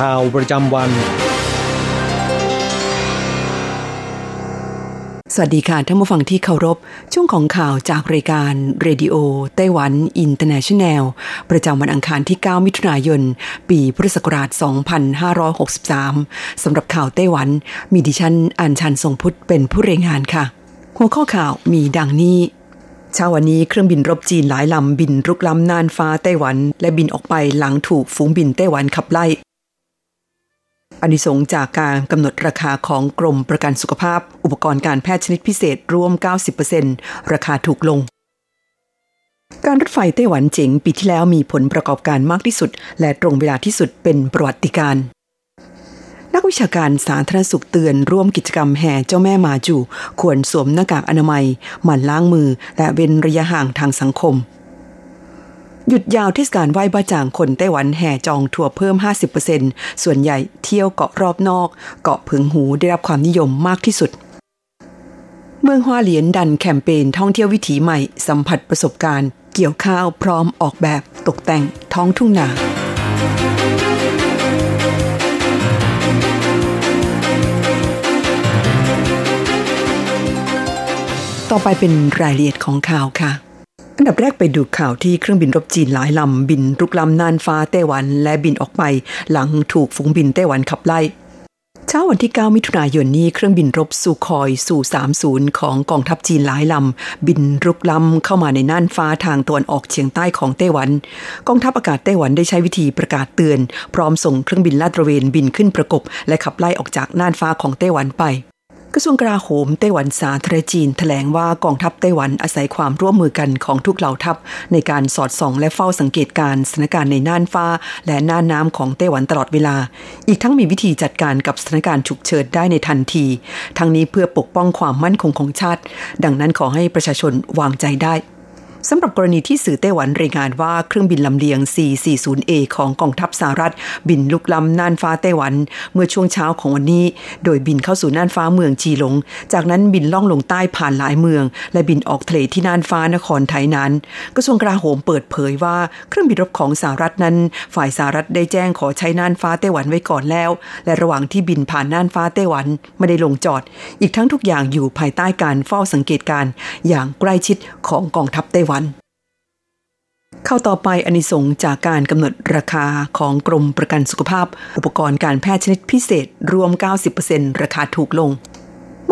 ข่าวประจำวัน สวัสดีค่ะท่านผู้ฟังที่เคารพ ช่วงของข่าวจากรายการ Radio Taiwan International ประจำวันอังคารที่ 9 มิถุนายน ปีพุทธศักราช 2563 สำหรับข่าวไต้หวัน มีดิฉันอัญชันทรงพุทธเป็นผู้รายงานค่ะ หัวข้อข่าวมีดังนี้เช้าวันนี้เครื่องบินรบจีนหลายลำบินรุกล้ำน่านฟ้าไต้หวัน และบินออกไปหลังถูกฝูงบินไต้หวันขับไล่ อนิสงจากการกำหนดราคาของกรมประกันสุขภาพ อุปกรณ์การแพทย์ชนิดพิเศษรวม 90%ราคาถูกลง การรถไฟไต้หวันเจ๋งปีที่แล้วมีผลประกอบการมากที่สุด และตรงเวลาที่สุดเป็นประวัติการนักวิชาการสาธารณสุขเตือนร่วมกิจกรรมแห่เจ้าแม่มาจู ควรสวมหน้ากากอนามัย หมั่นล้างมือ และเว้นระยะห่างทางสังคม หยุดยาวเทศกาลไหว้บ้าจ่างคนไต้หวันแห่จองทัวร์เพิ่ม 50%ส่วนใหญ่เที่ยวเกาะรอบนอก เกาะผึงหูได้รับความนิยมมากที่สุด เมืองฮวาเหลียนดันแคมเปญท่องเที่ยววิถีใหม่ สัมผัสประสบการณ์ เกี่ยวข้าวพร้อมออกแบบตกแต่งท้องทุ่งนาต่อไปเป็นรายละเอียดของข่าวค่ะ อันดับแรกไปดูข่าวที่เครื่องบินรบจีนหลายลำบินรุกล้ำน่านฟ้าไต้หวันและบินออกไป หลังถูกฝูงบินไต้หวันขับไล่เช้าวันที่ 9 มิถุนายนนี้เครื่องบินรบสูคอยสู่ 30 ของกองทัพจีนหลายลำ บินรุกล้ำเข้ามาในน่านฟ้าทางตะวันออกเฉียงใต้ของไต้หวัน กองทัพอากาศไต้หวันได้ใช้วิธีประกาศเตือน พร้อมส่งเครื่องบินลาดตระเวนบินขึ้นประกบ และขับไล่ออกจากน่านฟ้าของไต้หวันไป กระทรวงกลาโหมไต้หวันสาธารณจีนแถลงว่ากองทัพไต้หวันอาศัยความร่วมมือกันของทุกเหล่าทัพ ในการสอดส่องและเฝ้าสังเกตการสถานการณ์ในน่านฟ้า และน่านน้ำของไต้หวันตลอดเวลา อีกทั้งมีวิธีจัดการกับสถานการณ์ฉุกเฉินได้ในทันที ทั้งนี้เพื่อปกป้องความมั่นคงของชาติ ดังนั้นขอให้ประชาชนวางใจได้ สำหรับกรณีที่สื่อไต้หวันรายงานว่าเครื่องบินลำเลียง 440A ของกองทัพสหรัฐ บินลุกล้ำน่านฟ้าไต้หวัน เมื่อช่วงเช้าของวันนี้ โดยบินเข้าสู่น่านฟ้าเมืองจีหลง จากนั้นบินล่องลงใต้ผ่านหลายเมือง และบินออกทะเลที่น่านฟ้านครไทยนั้น กระทรวงกลาโหมเปิดเผยว่าเครื่องบินรบของสหรัฐนั้น ฝ่ายสหรัฐได้แจ้งขอใช้น่านฟ้าไต้หวันไว้ก่อนแล้ว และระหว่างที่บินผ่านน่านฟ้าไต้หวันไม่ได้ลงจอด อีกทั้งทุกอย่างอยู่ภายใต้การเฝ้าสังเกตการณ์อย่างใกล้ชิดของกองทัพไต้หวันเข้าต่อไปอนิสงจากการกำหนดราคาของกรมประกันสุขภาพ อุปกรณ์การแพทย์ชนิดพิเศษรวม 90%ราคาถูกลง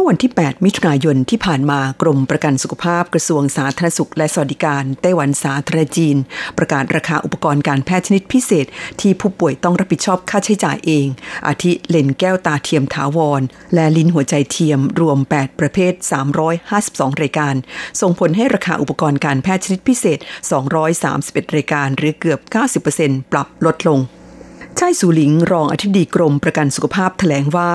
อวันที่ 8 มิถุนายนที่ผ่านมากรมประกันสุขภาพกระทรวงสาธารณสุขและสวัสดิการไต้หวันสาธารณจีน ประกาศราคาอุปกรณ์การแพทย์ชนิดพิเศษ ที่ผู้ป่วยต้องรับผิดชอบค่าใช้จ่ายเอง อาทิเลนแก้วตาเทียมถาวร และลิ้นหัวใจเทียมรวม 8 ประเภท 352 รายการ ส่งผลให้ราคาอุปกรณ์การแพทย์ชนิดพิเศษ 231 รายการ หรือเกือบ 90%ปรับลดลง ชายสูหลิงรองอธิบดีกรมประกันสุขภาพแถลงว่า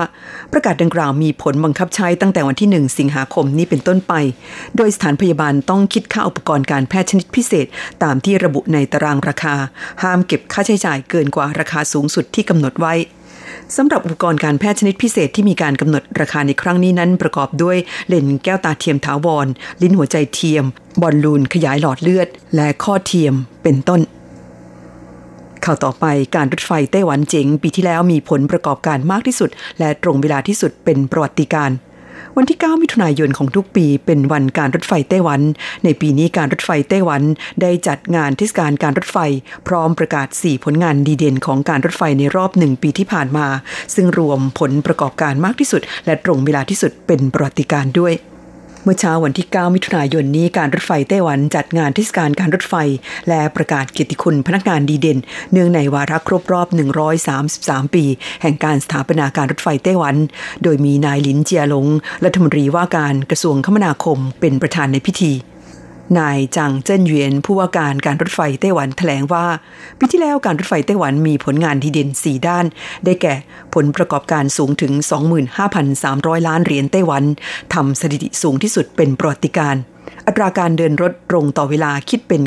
ประกาศดังกล่าวมีผลบังคับใช้ตั้งแต่วันที่ 1 สิงหาคมนี้เป็นต้นไป โดยสถานพยาบาลต้องคิดค่าอุปกรณ์การแพทย์ชนิดพิเศษ ตามที่ระบุในตารางราคา ห้ามเก็บค่าใช้จ่ายเกินกว่าราคาสูงสุดที่กำหนดไว้สำหรับอุปกรณ์การแพทย์ชนิดพิเศษที่มีการกำหนดราคาในครั้งนี้นั้นประกอบด้วยเลนแก้วตาเทียมถาวร ลิ้นหัวใจเทียม บอลลูนขยายหลอดเลือด และข้อเทียมเป็นต้น ข่าวต่อไปการรถไฟไต้หวันเจ๋งปีที่แล้วมีผลประกอบการมากที่สุด และตรงเวลาที่สุดเป็นประวัติการวันที่ 9 มิถุนายนของทุกปีเป็นวันการรถไฟไต้หวัน ในปีนี้การรถไฟไต้หวันได้จัดงานเทศกาลการรถไฟ พร้อมประกาศ 4 ผลงานดีเด่นของการรถไฟในรอบหนึ่งปีที่ผ่านมา ซึ่งรวมผลประกอบการมากที่สุด และตรงเวลาที่สุดเป็นประวัติการด้วย เมื่อเช้าวันที่ 9 มิถุนายนนี้การรถไฟไต้หวันจัดงานเทศกาลการรถไฟ และประกาศเกียรติคุณพนักงานดีเด่น เนื่องในวาระครบรอบ 133 ปี แห่งการสถาปนาการรถไฟไต้หวัน โดยมีนายหลินเจียหลง รัฐมนตรีว่าการกระทรวงคมนาคมเป็นประธานในพิธี นายจางเจิ้นเหวียนผู้ว่าการการรถไฟไต้หวันแถลงว่า ปีที่แล้วการรถไฟไต้หวันมีผลงานดีเด่น 4 ด้าน ได้แก่ผลประกอบการสูงถึง 25,300 ล้านเหรียญไต้หวันทำสถิติสูงที่สุดเป็นประวัติการอัตราการเดินรถตรงต่อเวลาคิดเป็น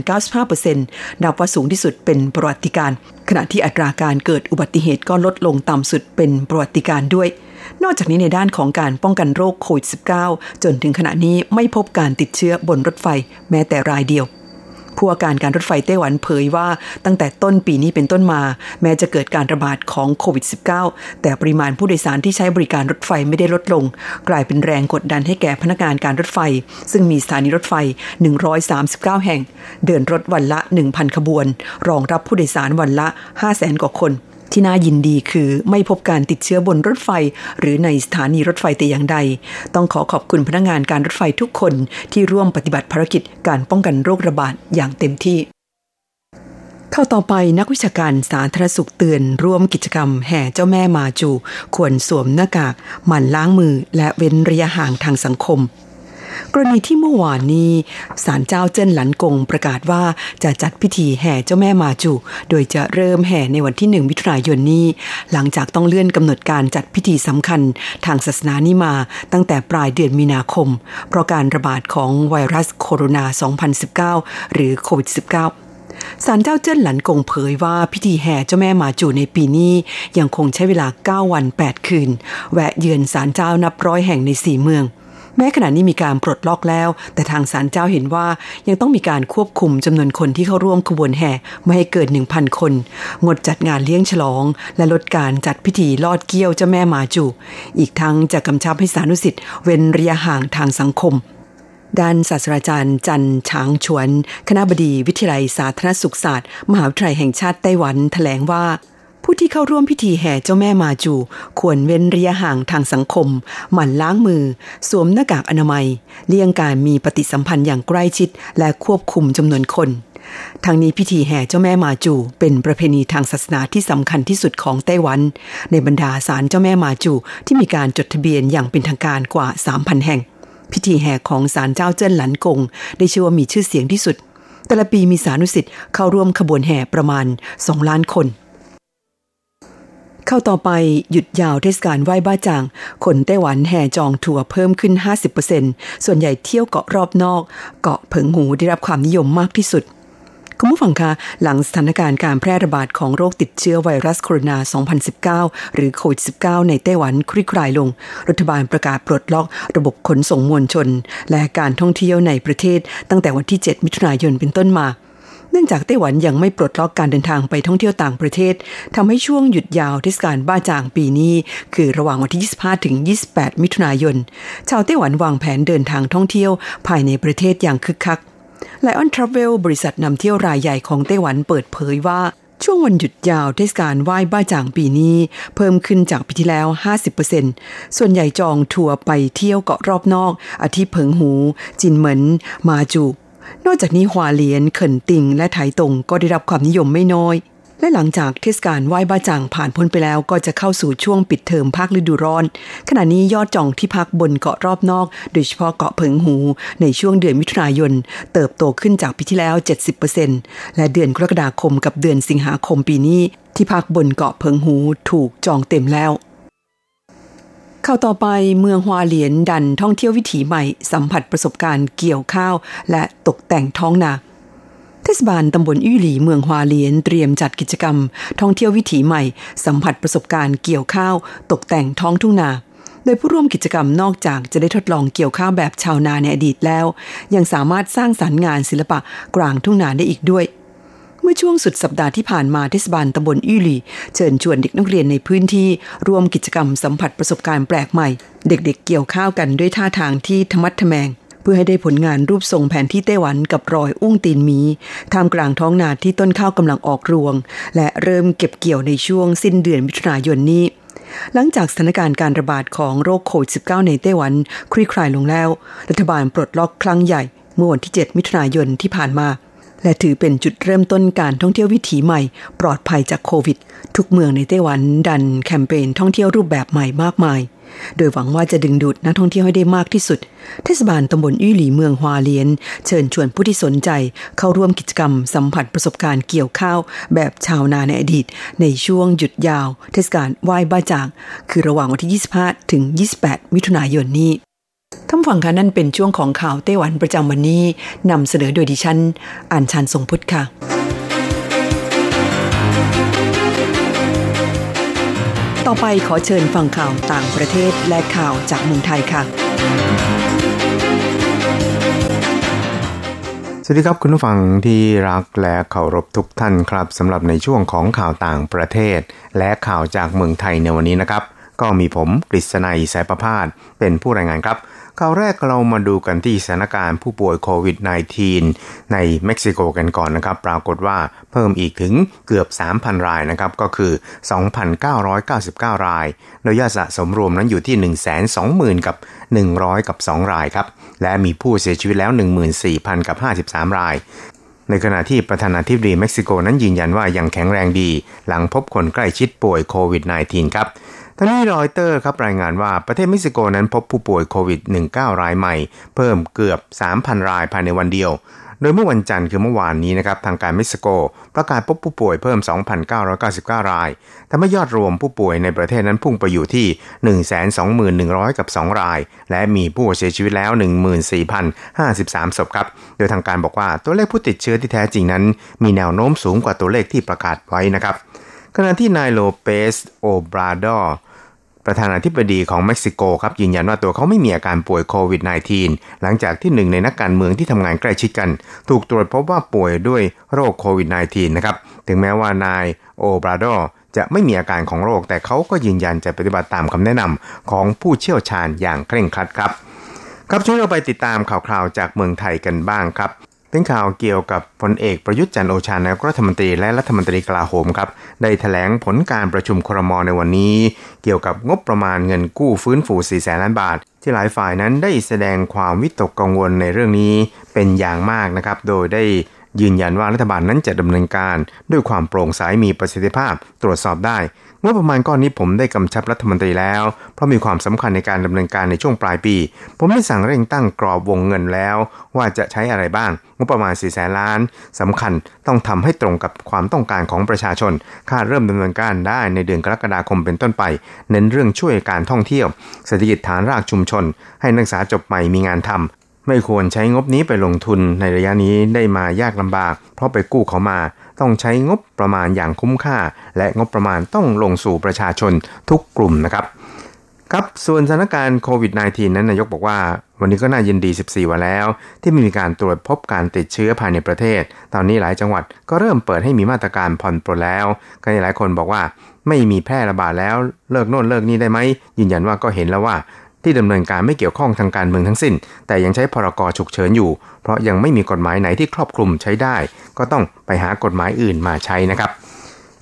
95%นับว่าสูงที่สุดเป็นประวัติการ ขณะที่อัตราการเกิดอุบัติเหตุก็ลดลงต่ำสุดเป็นประวัติการด้วย นอกจากนี้ในด้านของการป้องกันโรคโควิด -19 จนถึงขณะนี้ไม่พบการติดเชื้อบนรถไฟแม้แต่รายเดียวผู้ว่าการการรถไฟไต้หวันเผยว่าตั้งแต่ต้นปีนี้เป็นต้นมา แม้จะเกิดการระบาดของโควิด -19 แต่ปริมาณผู้โดยสารที่ใช้บริการรถไฟไม่ได้ลดลง กลายเป็นแรงกดดันให้แก่พนักงานการรถไฟ ซึ่งมีสถานีรถไฟ 139 แห่ง เดินรถวันละ 1,000 ขบวน รองรับผู้โดยสารวันละ 500,000 กว่าคน ที่น่ายินดีคือไม่พบการติดเชื้อบนรถไฟ หรือในสถานีรถไฟแต่อย่างใด ต้องขอขอบคุณพนักงงานการรถไฟทุกคนที่ร่วมปฏิบัติภารกิจการป้องกันโรคระบาดอย่างเต็มที่เข้าต่อไปนักวิชาการสาธารณสุขเตือนร่วมกิจกรรมแห่เจ้าแม่มาจู ควรสวมหน้ากากหมั่นล้างมือและเว้นระยะห่างทางสังคม กรณีที่เมื่อวานนี้ศาลเจ้าเจิ้นหลันกงประกาศว่าจะจัดพิธีแห่เจ้าแม่มาจูโดยจะเริ่มแห่ในวันที่หนึ่งมิถุนายนนี้ หลังจากต้องเลื่อนกำหนดการจัดพิธีสำคัญทางศาสนานี้มาตั้งแต่ปลายเดือนมีนาคม เพราะการระบาดของไวรัสโคโรนา 2019 หรือโควิด -19 ศาลเจ้าเจิ้นหลันกงเผยว่าพิธีแห่เจ้าแม่มาจูในปีนี้ยังคงใช้เวลา 9 วัน 8 คืน แวะเยือนศาลเจ้านับร้อยแห่งในสี่เมือง แม้ขณะนี้มีการปลดล็อกแล้ว แต่ทางศาลเจ้าเห็นว่ายังต้องมีการควบคุมจำนวนคนที่เข้าร่วมขบวนแห่ไม่ให้เกิด1,000 คน งดจัดงานเลี้ยงฉลอง และลดการจัดพิธีลอดเกี้ยวเจ้าแม่มาจู อีกทั้งจะกำชับให้สานุสิทธิ์เว้นระยะห่างทางสังคมด้านศาสตราจารย์จันฉางฉวน คณะบดีวิทยาลัยสาธารณสุขศาสตร์ มหาวิทยาลัยแห่งชาติไต้หวันแถลงว่า ผู้ที่เข้าร่วมพิธีแห่เจ้าแม่มาจู ควรเว้นระยะห่างทางสังคม หมั่นล้างมือ สวมหน้ากากอนามัย เลี่ยงการมีปฏิสัมพันธ์อย่างใกล้ชิด และควบคุมจำนวนคนทางนี้พิธีแห่เจ้าแม่มาจู เป็นประเพณีทางศาสนาที่สำคัญที่สุดของไต้หวัน ในบรรดาศาลเจ้าแม่มาจู ที่มีการจดทะเบียนอย่างเป็นทางการกว่า 3,000 แห่ง พิธีแห่ของศาลเจ้าเจิ้นหลันกง ได้ชื่อว่ามีชื่อเสียงที่สุด แต่ละปีมีสานุสิทธิ์เข้าร่วมขบวนแห่ประมาณ 2 ล้านคน เข้าต่อไปหยุดยาวเทศกาลไหว้บ้าจาง คนไต้หวันแห่จองทัวร์เพิ่มขึ้น 50%ส่วนใหญ่เที่ยวเกาะรอบนอก เกาะเผิงหูได้รับความนิยมมากที่สุดคุณผู้ฟังคะ หลังสถานการณ์การแพร่ระบาดของโรคติดเชื้อไวรัสโคโรนา 2019 หรือโควิด -19 ในไต้หวันคลี่คลายลง รัฐบาลประกาศปลดล็อกระบบขนส่งมวลชน และการท่องเที่ยวในประเทศตั้งแต่วันที่ 7 มิถุนายนเป็นต้นมา เนื่องจากไต้หวันยังไม่ปลดล็อกการเดินทางไปท่องเที่ยวต่างประเทศทำให้ช่วงหยุดยาวเทศกาลบ้าจางปีนี้ คือระหว่างวันที่ 25 ถึง 28 มิถุนายน ชาวไต้หวันวางแผนเดินทางท่องเที่ยวภายในประเทศอย่างคึกคักไลออนทราเวลบริษัทนำเที่ยวรายใหญ่ของไต้หวันเปิดเผยว่าช่วงวันหยุดยาวเทศกาลไหว้บ้าจ่างปีนี้ เพิ่มขึ้นจากปีที่แล้ว 50%ส่วนใหญ่จองทัวร์ไปเที่ยวเกาะรอบนอก อาทิเพิงหู จินเหมิน มาจู นอกจากนี้หัวเหลียนเขินติงและไถตงก็ได้รับความนิยมไม่น้อย และหลังจากเทศกาลไหว้บ้าจ่างผ่านพ้นไปแล้วก็จะเข้าสู่ช่วงปิดเทอมภาคฤดูร้อน ขณะนี้ยอดจองที่พักบนเกาะรอบนอก โดยเฉพาะเกาะเพิงหู ในช่วงเดือนมิถุนายน เติบโตขึ้นจากปีที่แล้ว 70%และเดือนกรกฎาคมกับเดือนสิงหาคมปีนี้ ที่พักบนเกาะเพิงหูถูกจองเต็มแล้ว ข้าวต่อไปเมืองฮวาเหลียนดันท่องเที่ยววิถีใหม่ สัมผัสประสบการณ์เกี่ยวข้าว และตกแต่งท้องนาเทศบาลตำบลอื้หลีเมืองฮวาเหลียนเตรียมจัดกิจกรรม ท่องเที่ยววิถีใหม่ สัมผัสประสบการณ์เกี่ยวข้าว ตกแต่งท้องทุ่งนา โดยผู้ร่วมกิจกรรมนอกจากจะได้ทดลองเกี่ยวข้าวแบบชาวนาในอดีตแล้ว ยังสามารถสร้างสารรค์งานศิลปะกลางทุ่งนาได้อีกด้วย เมื่อช่วงสุดสัปดาห์ที่ผ่านมาเทศบาลตำบลอี้หลีเชิญชวนเด็กนักเรียนในพื้นที่รวมกิจกรรมสัมผัสประสบการณ์แปลกใหม่ เด็กๆเกี่ยวข้าวกันด้วยท่าทางที่ธรรมัดทแมงเพื่อให้ได้ผลงานรูปทรงแผนที่ไต้หวันกับรอยอุ้งตีนหมีท่ามกลางท้องนาที่ต้นข้าวกำลังออกรวง และเริ่มเก็บเกี่ยวในช่วงสิ้นเดือนมิถุนายนนี้หลังจากสถานการณ์การระบาดของโรคโควิด -19 ในไต้หวันคลี่คลายลงแล้ว รัฐบาลปลดล็อกครั้งใหญ่ เมื่อวันที่ 7 มิถุนายนที่ผ่านมา และถือเป็นจุดเริ่มต้นการท่องเที่ยววิถีใหม่ ปลอดภัยจากโควิด ทุกเมืองในไต้หวันดันแคมเปญท่องเที่ยวรูปแบบใหม่มากมาย โดยหวังว่าจะดึงดูดนักท่องเที่ยวให้ได้มากที่สุด เทศบาลตำบลอี้หลีเมืองฮวาเลียน เชิญชวนผู้ที่สนใจ เข้าร่วมกิจกรรมสัมผัสประสบการณ์เกี่ยวข้าว แบบชาวนาในอดีต ในช่วงหยุดยาว เทศกาลไหว้บ้าจางคือระหว่างวันที่ 25 ถึง 28 มิถุนายนนี้ ท่านฟังคะนั่นเป็นช่วงของข่าวไต้หวันประจำวันนี้นำเสนอโดยดิฉันอ่านชันทรงพุทธค่ะต่อไปขอเชิญฟังข่าวต่างประเทศและข่าวจากเมืองไทยค่ะ สวัสดีครับคุณผู้ฟังที่รักและเคารพทุกท่านครับสำหรับในช่วงของข่าวต่างประเทศ และข่าวจากเมืองไทยในวันนี้นะครับ ก็มีผมกฤษณัยสายประพาสเป็นผู้รายงานครับ ข่าวแรกเรามาดูกันที่สถานการณ์ผู้ป่วยโควิด -19 ในเม็กซิโกกันก่อนนะครับ ปรากฏว่าเพิ่มอีกถึงเกือบ 3,000 รายนะครับ ก็คือ 2,999 ราย โดยยอดสะสมรวมนั้นอยู่ที่ 120,000 กับ 100 กับ 2 รายครับ และมีผู้เสียชีวิตแล้ว 14,000 กับ 53 รายในขณะที่ประธานาธิบดีเม็กซิโกนั้นยืนยันว่ายังแข็งแรงดี หลังพบคนใกล้ชิดป่วยโควิด -19 ครับ ทั้งนี้รอยเตอร์ครับรายงานว่าประเทศเม็กซิโกนั้นพบผู้ป่วยโควิด -19 รายใหม่ เพิ่มเกือบ 3,000 รายภายในวันเดียว โดยเมื่อวันจันทร์คือเมื่อวานนี้นะครับทางการเม็กซิโก ประกาศพบผู้ป่วยเพิ่ม 2,999 รายทำให้ยอดรวมผู้ป่วยในประเทศนั้นพุ่งไปอยู่ที่ 121,100 กับ 2 ราย และมีผู้เสียชีวิตแล้ว 14,053 ศพครับ โดยทางการบอกว่าตัวเลขผู้ติดเชื้อที่แท้จริงนั้น มีแนวโน้มสูงกว่าตัวเลขที่ประกาศไว้นะครับ ขณะที่นายโลเปสโอบราดอประธานาธิบดีของเม็กซิโกครับยืนยันว่าตัวเขาไม่มีอาการป่วยโควิด -19 หลังจากที่หนึ่งในนักการเมืองที่ทำงานใกล้ชิดกัน ถูกตรวจพบว่าป่วยด้วยโรคโควิด -19 นะครับ ถึงแม้ว่านายโอบราดอจะไม่มีอาการของโรค แต่เขาก็ยืนยันจะปฏิบัติตามคำแนะนำของผู้เชี่ยวชาญอย่างเคร่งครัดครับ ครับช่วยเราไปติดตามข่าวคราวจากเมืองไทยกันบ้างครับ เป็นข่าวเกี่ยวกับพลเอกประยุทธ์จันโอชานายกรัฐมนตรีและรัฐมนตรีกลาโหมครับ ได้ถแถลงผลการประชุมครมในวันนี้ เกี่ยวกับงบประมาณเงินกู้ฟื้นฟู 4 แสนล้านบาท ที่หลายฝ่ายนั้นได้แสดงความวิตกกังวลในเรื่องนี้เป็นอย่างมากนะครับ โดยได้ยืนยันว่ารัฐบาลนั้นจะดำเนินการ ด้วยความโปร่งใสมีประสิทธิภาพตรวจสอบได้ งบประมาณก้อนนี้ผมได้กำชับรัฐมนตรีแล้ว เพราะมีความสำคัญในการดำเนินการในช่วงปลายปี ผมได้สั่งเร่งตั้งกรอบวงเงินแล้ว ว่าจะใช้อะไรบ้าง งบประมาณ 4 แสนล้านสำคัญต้องทำให้ตรงกับความต้องการของประชาชน คาดเริ่มดำเนินการได้ในเดือนกรกฎาคมเป็นต้นไป เน้นเรื่องช่วยการท่องเที่ยว เศรษฐกิจฐานรากชุมชน ให้นักศึกษาจบใหม่มีงานทำไม่ควรใช้งบนี้ไปลงทุนในระยะนี้ได้มายากลำบาก เพราะไปกู้เขามา ต้องใช้งบประมาณอย่างคุ้มค่า และงบประมาณต้องลงสู่ประชาชนทุกกลุ่มนะครับครับส่วนสถานการณ์โควิด -19 นั้นนายกบอกว่า วันนี้ก็น่ายินดี 14 วันแล้ว ที่มีการตรวจพบการติดเชื้อภายในประเทศ ตอนนี้หลายจังหวัดก็เริ่มเปิดให้มีมาตรการผ่อนปลนแล้วก็หลายคนบอกว่าไม่มีแพร่ระบาดแล้วเลิกโน่นเลิกนี้ได้ไหมยืนยันว่าก็เห็นแล้วว่า ที่ดำเนินการไม่เกี่ยวข้องทางการเมืองทั้งสิ้น แต่ยังใช้พรกฉุกเฉินอยู่ เพราะยังไม่มีกฎหมายไหนที่ครอบคลุมใช้ได้ ก็ต้องไปหากฎหมายอื่นมาใช้นะครับ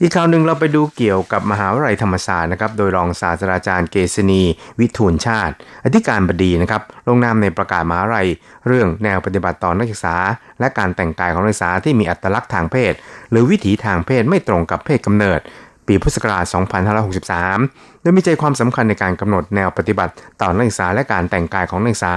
อีกข่าวหนึ่งเราไปดูเกี่ยวกับมหาวิทยาลัยธรรมศาสตร์นะครับโดยรองศาสตราจารย์เกษณีวิทูลชาติ อธิการบดีนะครับลงนามในประกาศมหาวิทยาลัย เรื่องแนวปฏิบัติต่อนักศึกษา และการแต่งกายของนักศึกษาที่มีอัตลักษณ์ทางเพศ หรือวิถีทางเพศไม่ตรงกับเพศกำเนิด ปีพุทธศักราช 2563 โดยมีใจความสำคัญในการกำหนดแนวปฏิบัติต่อนักศึกษาและการแต่งกายของนักศึกษา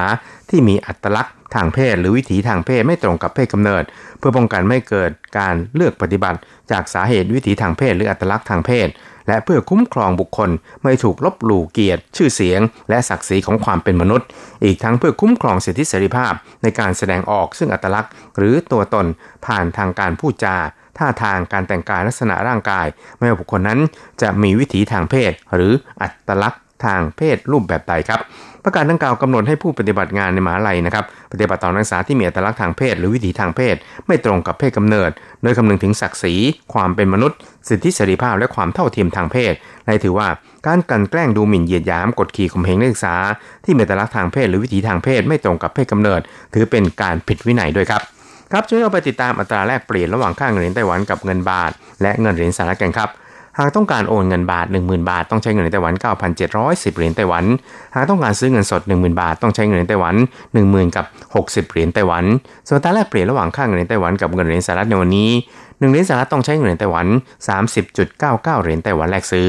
ที่มีอัตลักษณ์ทางเพศ หรือวิถีทางเพศไม่ตรงกับเพศกำเนิด เพื่อป้องกันไม่เกิดการเลือกปฏิบัติ จากสาเหตุวิถีทางเพศ หรืออัตลักษณ์ทางเพศ และเพื่อคุ้มครองบุคคล ไม่ถูกลบหลู่เกียรติ ชื่อเสียง และศักดิ์ศรีของความเป็นมนุษย์ อีกทั้งเพื่อคุ้มครองสิทธิเสรีภาพ ในการแสดงออกซึ่งอัตลักษณ์ หรือตัวตนผ่านทางการพูดจา ท่าทางการแต่งกายลักษณะร่างกาย ไม่ว่าบุคคลนั้นจะมีวิถีทางเพศ หรืออัตลักษณ์ทางเพศรูปแบบใดครับ ประกาศดังกล่าวกำหนดให้ผู้ปฏิบัติงานในมหาลัยนะครับปฏิบัติต่อนักศึกษาที่มีอัตลักษณ์ทางเพศ หรือวิถีทางเพศ ไม่ตรงกับเพศกำเนิด โดยคำนึงถึงศักดิ์ศรีความเป็นมนุษย์ สิทธิเสรีภาพและความเท่าเทียมทางเพศและถือว่าการกันแกล้งดูหมิ่นเหยียดหยามกดขี่ข่มเหงนักศึกษา ที่มีอัตลักษณ์ทางเพศ หรือวิถีทางเพศไม่ตรงกับเพศกำเนิด ถือเป็นการผิดวินัยด้วยครับ ครับช่วยเอาไปติดตามอัตราแลกเปลี่ยนระหว่างค่าเงินเหรียญไต้หวันกับเงินบาท และเงินเหรียญสหรัฐกันครับหากต้องการโอนเงินบาท 10,000 บาท ต้องใช้เงินไต้หวัน 9,710 เหรียญไต้หวัน หากต้องการซื้อเงินสด 10,000 บาท ต้องใช้เงินไต้หวัน 10,000 กับ 60 เหรียญไต้หวัน ส่วนตาแลกเปลี่ยนระหว่างค่าเงินไต้หวันกับเงินเหรียญสหรัฐในวันนี้ 1 เหรียญสหรัฐต้องใช้เงินไต้หวัน 30.99 เหรียญไต้หวันแลกซื้อ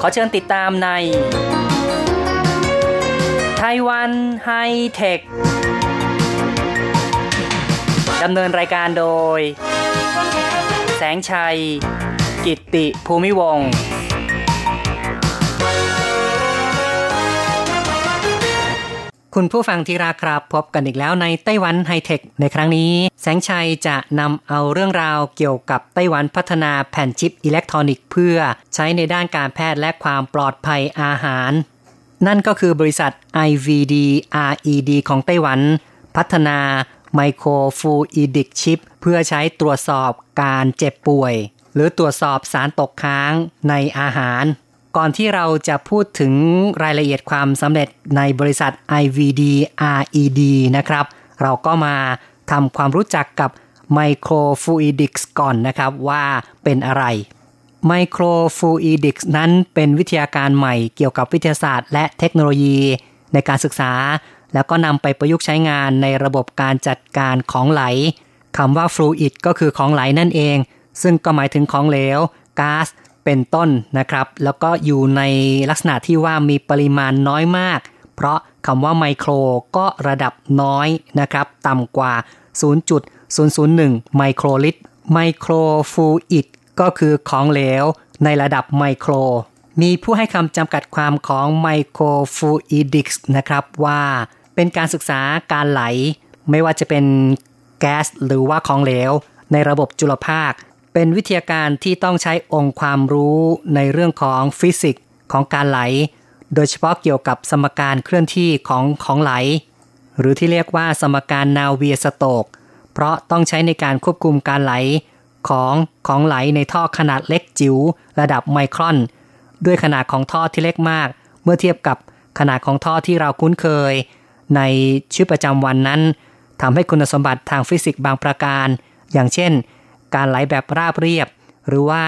ขอเชิญติดตามในไต้หวันไฮเทค ดำเนินรายการโดย แสงชัย กิตติภูมิวงศ์ คุณผู้ฟังที่รักครับพบกันอีกแล้วในไต้หวันไฮเทค ในครั้งนี้ แสงชัยจะนำเอาเรื่องราวเกี่ยวกับไต้หวันพัฒนาแผ่นชิปอิเล็กทรอนิกส์เพื่อใช้ในด้านการแพทย์และความปลอดภัยอาหาร นั่นก็คือบริษัท IVD RED ของไต้หวัน พัฒนาไมโครฟูอิดิกชิปเพื่อใช้ตรวจสอบการเจ็บป่วย หรือตรวจสอบสารตกค้างในอาหาร ก่อนที่เราจะพูดถึงรายละเอียดความสำเร็จในบริษัท IVD RED นะครับ เราก็มาทำความรู้จักกับไมโครฟูอิดิกส์ก่อนนะครับว่าเป็นอะไรไมโครฟูอิดิกส์นั้นเป็นวิทยาการใหม่เกี่ยวกับวิทยาศาสตร์และเทคโนโลยี ในการศึกษา แล้วก็นำไปประยุกต์ใช้งานในระบบการจัดการของไหลคำว่าฟลูอิดก็คือของไหลนั่นเอง ซึ่งก็หมายถึงของเหลวก๊าซ เป็นต้นนะครับ แล้วก็อยู่ในลักษณะที่ว่ามีปริมาณน้อยมาก เพราะคำว่าไมโครก็ระดับน้อยนะครับ ต่ำกว่า 0.001 ไมโครลิตร ไมโครฟูอิดก็คือของเหลวในระดับไมโคร มีผู้ให้คำจำกัดความของไมโครฟูอิดิกส์นะครับว่าเป็นการศึกษาการไหล ไม่ว่าจะเป็นแก๊สหรือว่าของเหลว ในระบบจุลภาค เป็นวิทยาการที่ต้องใช้องค์ความรู้ในเรื่องของฟิสิกส์ของการไหล โดยเฉพาะเกี่ยวกับสมการเคลื่อนที่ของของไหล หรือที่เรียกว่าสมการนาเวียสโตก เพราะต้องใช้ในการควบคุมการไหลของของไหลในท่อขนาดเล็กจิ๋วระดับไมครอน ด้วยขนาดของท่อที่เล็กมาก เมื่อเทียบกับขนาดของท่อที่เราคุ้นเคย ในชีวิตประจำวันนั้นทำให้คุณสมบัติทางฟิสิกส์บางประการ อย่างเช่น การไหลแบบราบเรียบ หรือว่า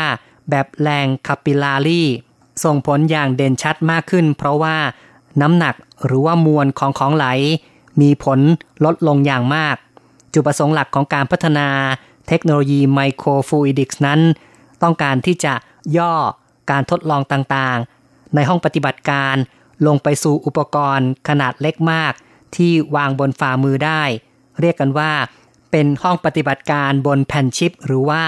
แบบแรงคาปิลารีส่งผลอย่างเด่นชัดมากขึ้น เพราะว่าน้ำหนักหรือว่ามวลของของไหล มีผลลดลงอย่างมาก จุดประสงค์หลักของการพัฒนาเทคโนโลยีไมโครฟลูอิดิกส์นั้น ต้องการที่จะย่อการทดลองต่างๆ ในห้องปฏิบัติการลงไปสู่อุปกรณ์ขนาดเล็กมาก ที่วางบนฝ่ามือได้ เรียกกันว่า เป็นห้องปฏิบัติการบนแผ่นชิป หรือว่า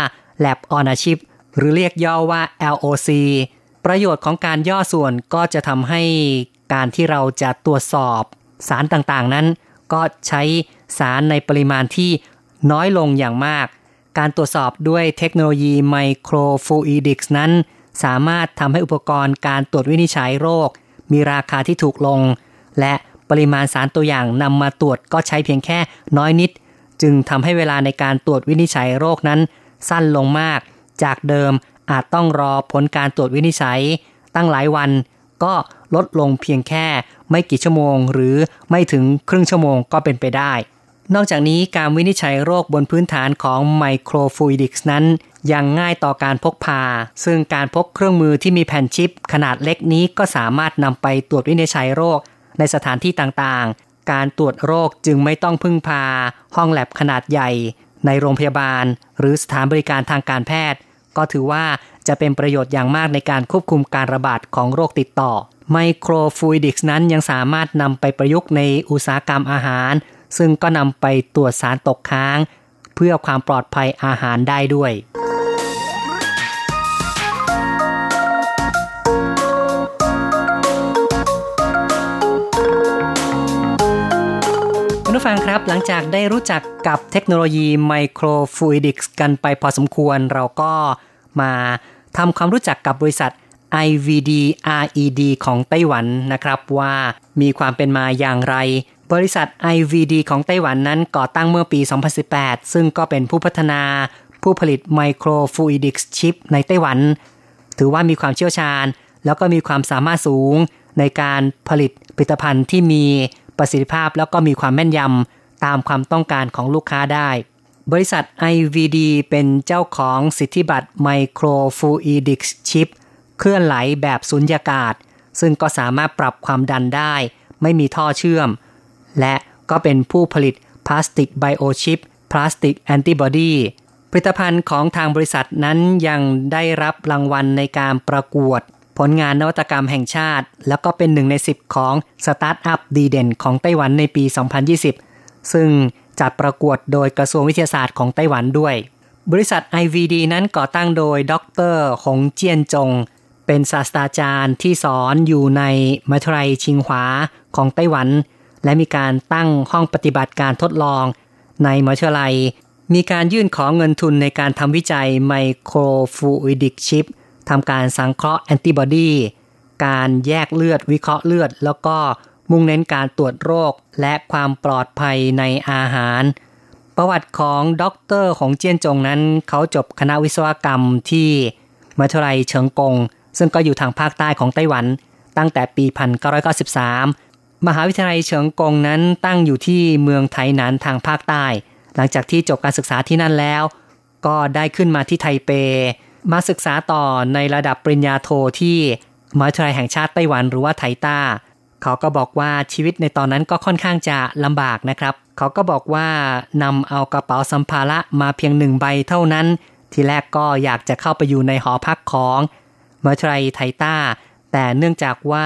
Lab on a Chip หรือเรียกย่อว่า LOC ประโยชน์ของการย่อส่วนก็จะทำให้การที่เราจะตรวจสอบสารต่างๆนั้น ก็ใช้สารในปริมาณที่น้อยลงอย่างมาก การตรวจสอบด้วยเทคโนโลยีไมโครฟลูอิดิกส์นั้น สามารถทำให้อุปกรณ์การตรวจวินิจฉัยโรค มีราคาที่ถูกลง และปริมาณสารตัวอย่างนำมาตรวจก็ใช้เพียงแค่น้อยนิด จึงทำให้เวลาในการตรวจวินิจฉัยโรคนั้น สั้นลงมาก จากเดิมอาจต้องรอผลการตรวจวินิจฉัย ตั้งหลายวัน ก็ลดลงเพียงแค่ไม่กี่ชั่วโมง หรือไม่ถึงครึ่งชั่วโมงก็เป็นไปได้ นอกจากนี้การวินิจฉัยโรคบนพื้นฐานของไมโครฟลูอิดิกส์นั้น ยังง่ายต่อการพกพา ซึ่งการพกเครื่องมือที่มีแผ่นชิป ขนาดเล็กนี้ก็สามารถนำไปตรวจวินิจฉัยโรคในสถานที่ต่าง การตรวจโรคจึงไม่ต้องพึ่งพาห้องแลบขนาดใหญ่ ในโรงพยาบาล หรือสถานบริการทางการแพทย์ ก็ถือว่าจะเป็นประโยชน์อย่างมากในการควบคุมการระบาดของโรคติดต่อ ไมโครฟลูิดิกส์นั้นยังสามารถนำไปประยุกต์ในอุตสาหกรรมอาหาร ซึ่งก็นำไปตรวจสารตกค้าง เพื่อความปลอดภัยอาหารได้ด้วย คุณผู้ฟังครับ หลังจากได้รู้จักกับเทคโนโลยีไมโครฟลูอิดิกส์กันไปพอสมควร เราก็มาทำความรู้จักกับบริษัท IVD RED ของไต้หวันนะครับว่ามีความเป็นมาอย่างไร บริษัท IVD ของไต้หวันนั้นก่อตั้งเมื่อปี 2018 ซึ่งก็เป็นผู้พัฒนา ผู้ผลิตไมโครฟลูอิดิกส์ชิปในไต้หวัน ถือว่ามีความเชี่ยวชาญ แล้วก็มีความสามารถสูงในการผลิตผลิตภัณฑ์ที่มี ประสิทธิภาพแล้วก็มีความแม่นยำตามความต้องการของลูกค้าได้ บริษัท IVD เป็นเจ้าของสิทธิบัตร microfluidics chip เคลื่อนไหลแบบสุญญากาศ ซึ่งก็สามารถปรับความดันได้ ไม่มีท่อเชื่อม และก็เป็นผู้ผลิตพลาสติก biochip พลาสติกแอนติบอดีผลิตภัณฑ์ของทางบริษัทนั้นยังได้รับรางวัลในการประกวด ผลงานนวัตกรรมแห่งชาติ แล้วก็เป็นหนึ่งใน 10 ของสตาร์ทอัพดีเด่นของไต้หวันในปี 2020 ซึ่งจัดประกวดโดยกระทรวงวิทยาศาสตร์ของไต้หวันด้วย บริษัท IVD นั้นก่อตั้งโดยดรหงเจียนจง เป็นศาสตราจารย์ที่สอนอยู่ในมหาวิทยาลัยชิงหวาของไต้หวัน และมีการตั้งห้องปฏิบัติการทดลอง ในมหาวิทยาลัยมีการยื่นขอเงินทุนในการทำวิจัย microfluidic chip ทำการสังเคราะห์แอนติบอดีการแยกเลือดวิเคราะห์เลือด แล้วก็มุ่งเน้นการตรวจโรคและความปลอดภัยในอาหาร ประวัติของด็อกเตอร์หงเจียนจงนั้น เขาจบคณะวิศวกรรมที่มหาวิทยาลัยเฉิงกง ซึ่งก็อยู่ทางภาคใต้ของไต้หวัน ตั้งแต่ปี 1993 มหาวิทยาลัยเฉิงกงนั้นตั้งอยู่ที่เมืองไทหนานทางภาคใต้ หลังจากที่จบการศึกษาที่นั่นแล้ว ก็ได้ขึ้นมาที่ไทเป มาศึกษาต่อในระดับปริญญาโทที่มหาวิทยาลัยแห่งชาติไต้หวันหรือว่าไทต้า เขาก็บอกว่าชีวิตในตอนนั้นก็ค่อนข้างจะลำบากนะครับ เขาก็บอกว่านำเอากระเป๋าสัมภาระมาเพียงหนึ่งใบเท่านั้น ทีแรกก็อยากจะเข้าไปอยู่ในหอพักของมหาวิทยาลัยไทต้า แต่เนื่องจากว่า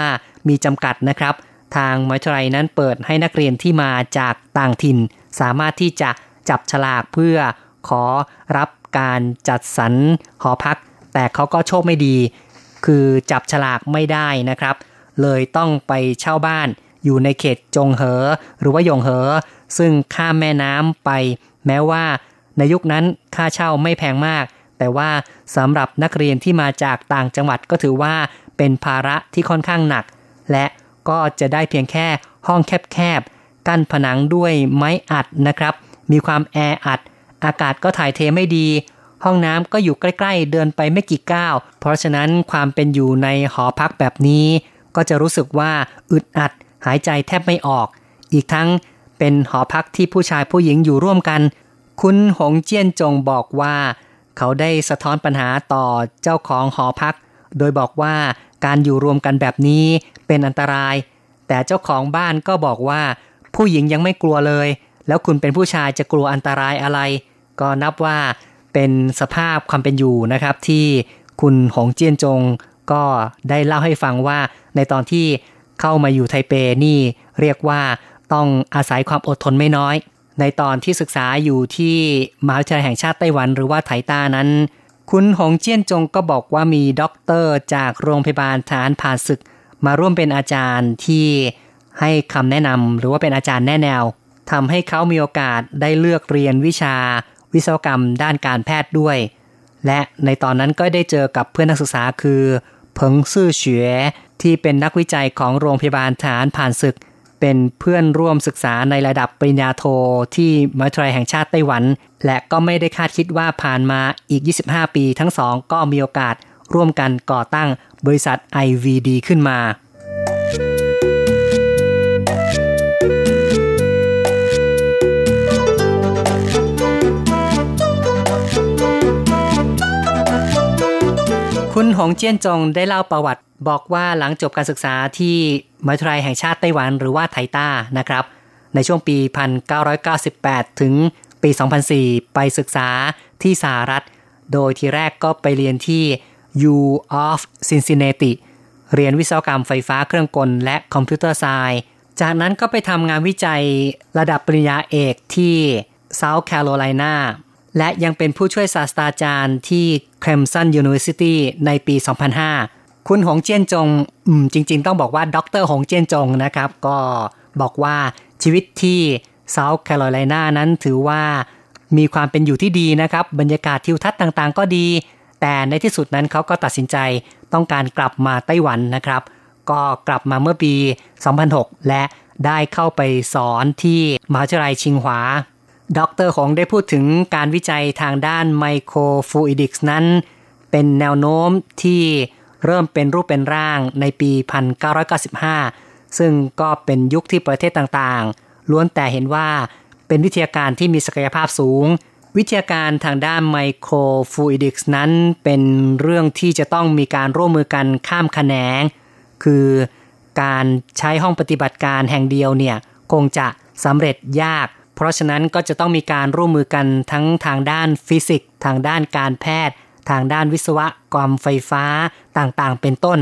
มีจำกัดนะครับ ทางมหาวิทยาลัยนั้นเปิดให้นักเรียนที่มาจากต่างถิ่น สามารถที่จะจับฉลากเพื่อขอรับการจัดสรรหอพัก แต่เขาก็โชคไม่ดี คือจับฉลากไม่ได้นะครับ เลยต้องไปเช่าบ้านอยู่ในเขตจงเหอ หรือว่ายงเหอ ซึ่งข้ามแม่น้ำไป แม้ว่าในยุคนั้นค่าเช่าไม่แพงมาก แต่ว่าสำหรับนักเรียนที่มาจากต่างจังหวัดก็ถือว่าเป็นภาระที่ค่อนข้างหนัก และก็จะได้เพียงแค่ห้องแคบๆกั้นผนังด้วยไม้อัดนะครับ มีความแออัด อากาศก็ถ่ายเทไม่ดี ห้องน้ำก็อยู่ใกล้ ๆ เดินไปไม่กี่ก้าว เพราะฉะนั้นความเป็นอยู่ในหอพักแบบนี้ ก็จะรู้สึกว่าอึดอัด หายใจแทบไม่ออก อีกทั้งเป็นหอพักที่ผู้ชายผู้หญิงอยู่ร่วมกัน คุณหงเจี้ยนจงบอกว่า เขาได้สะท้อนปัญหาต่อเจ้าของหอพัก โดยบอกว่าการอยู่รวมกันแบบนี้เป็นอันตราย แต่เจ้าของบ้านก็บอกว่า ผู้หญิงยังไม่กลัวเลย แล้วคุณเป็นผู้ชายจะกลัวอันตรายอะไร ก็นับว่าเป็นสภาพความเป็นอยู่นะครับ ที่คุณหงเจียนจงก็ได้เล่าให้ฟังว่าในตอนที่เข้ามาอยู่ไทเปนี่เรียกว่าต้องอาศัยความอดทนไม่น้อย ในตอนที่ศึกษาอยู่ที่มหาวิทยาลัยแห่งชาติไต้หวันหรือว่าไถต้านั้น คุณหงเจี้ยนจงก็บอกว่ามีด็อกเตอร์จากโรงพยาบาลทหารผ่านศึก มาร่วมเป็นอาจารย์ที่ให้คำแนะนำหรือว่าเป็นอาจารย์แนะแนว ทำให้เขามีโอกาสได้เลือกเรียนวิชา วิศวกรรมด้านการแพทย์ด้วย และในตอนนั้นก็ได้เจอกับเพื่อนนักศึกษาคือเพิงซื่อเฉวที่เป็นนักวิจัยของโรงพยาบาลฐานผ่านศึก เป็นเพื่อนร่วมศึกษาในระดับปริญญาโทที่มหาวิทยาลัยแห่งชาติไต้หวัน และก็ไม่ได้คาดคิดว่าผ่านมาอีก 25 ปี ทั้งสองก็มีโอกาสร่วมกันก่อตั้งบริษัท IVD ขึ้นมา คุณหงเจี้ยนจงได้เล่าประวัติ บอกว่าหลังจบการศึกษาที่มหาวิทยาลัยแห่งชาติไต้หวันหรือว่าไทต้านะครับ ในช่วงปี 1998 ถึงปี 2004 ไปศึกษาที่สหรัฐ โดยทีแรกก็ไปเรียนที่ U of Cincinnati เรียนวิศวกรรมไฟฟ้าเครื่องกลและคอมพิวเตอร์ไซน์จากนั้นก็ไปทำงานวิจัยระดับปริญญาเอกที่ South Carolina และยังเป็นผู้ช่วยศาสตราจารย์ที่ Clemson University ในปี 2005 คุณหงเจียนจงจริง ๆ ต้องบอกว่าดรหงเจียนจงนะครับ ก็บอกว่าชีวิตที่ South Carolina นั้นถือว่ามีความเป็นอยู่ที่ดีนะครับ บรรยากาศทิวทัศน์ต่างๆ ก็ดี แต่ในที่สุดนั้นเขาก็ตัดสินใจต้องการกลับมาไต้หวันนะครับ ก็กลับมาเมื่อปี 2006 และได้เข้าไปสอนที่มหาวิทยาลัยชิงหวา ดรหงได้พูดถึงการวิจัยทางด้านไมโครฟูอิดิกส์นั้น เป็นแนวโน้มที่เริ่มเป็นรูปเป็นร่างในปี 1995 ซึ่งก็เป็นยุคที่ประเทศต่างๆ ล้วนแต่เห็นว่าเป็นวิทยาการที่มีศักยภาพสูง วิทยาการทางด้านไมโครฟูอิดิกส์นั้นเป็นเรื่องที่จะต้องมีการร่วมมือกันข้ามแขนง คือการใช้ห้องปฏิบัติการแห่งเดียวเนี่ยคงจะสำเร็จยาก เพราะฉะนั้นก็จะต้องมีการร่วมมือกันทั้งทางด้านฟิสิกส์ทางด้านการแพทย์ ทางด้านวิศวกรรมไฟฟ้าต่างๆ เป็นต้น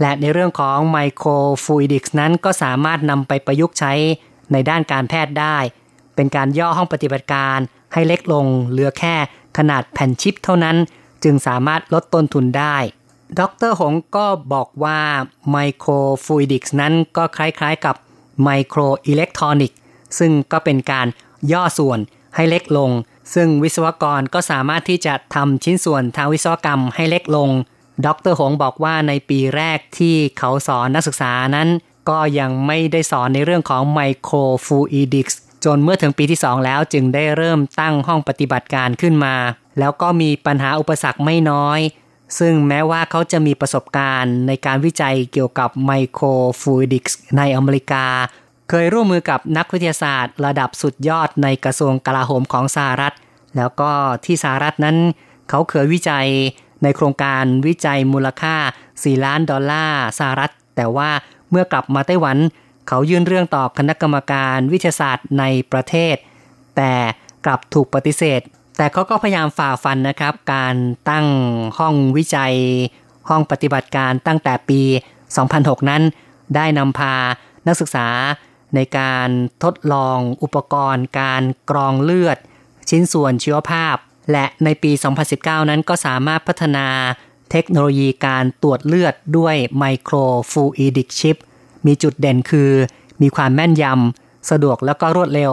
และในเรื่องของไมโครฟูอิดิกส์นั้นก็สามารถนำไปประยุกต์ใช้ในด้านการแพทย์ได้ เป็นการย่อห้องปฏิบัติการให้เล็กลงเหลือแค่ขนาดแผ่นชิปเท่านั้น จึงสามารถลดต้นทุนได้ดรหงก็บอกว่าไมโครฟูอิดิกส์นั้นก็คล้ายๆกับไมโครอิเล็กทรอนิกส์ ซึ่งก็เป็นการย่อส่วนให้เล็กลง ซึ่งวิศวกรก็สามารถที่จะทำชิ้นส่วนทางวิศวกรรมให้เล็กลง ดรหงบอกว่าในปีแรกที่เขาสอนนักศึกษานั้น ก็ยังไม่ได้สอนในเรื่องของไมโครฟูอิดิกส์จนเมื่อถึงปีที่ 2 แล้วจึงได้เริ่มตั้งห้องปฏิบัติการขึ้นมา แล้วก็มีปัญหาอุปสรรคไม่น้อย ซึ่งแม้ว่าเขาจะมีประสบการณ์ในการวิจัยเกี่ยวกับไมโครฟูอิดิกส์ในอเมริกา เคยร่วมมือกับนักวิทยาศาสตร์ ระดับสุดยอดในกระทรวงกลาโหมของสหรัฐ แล้วก็ที่สหรัฐนั้น เขาเคยวิจัยในโครงการวิจัยมูลค่า 4 ล้านดอลลาร์สหรัฐ แต่ว่าเมื่อกลับมาไต้หวัน เขายื่นเรื่องต่อคณะกรรมการวิทยาศาสตร์ในประเทศ แต่กลับถูกปฏิเสธ แต่เขาก็พยายามฝ่าฟันนะครับ การตั้งห้องวิจัย ห้องปฏิบัติการตั้งแต่ปี 2006 นั้น ได้นำพานักศึกษา ในการทดลองอุปกรณ์ การกรองเลือด ชิ้นส่วนชีวภาพ และในปี 2019 นั้นก็สามารถพัฒนาเทคโนโลยีการตรวจเลือดด้วยไมโครฟูอิดิกชิปมีจุดเด่นคือ มีความแม่นยำ สะดวกแล้วก็รวดเร็ว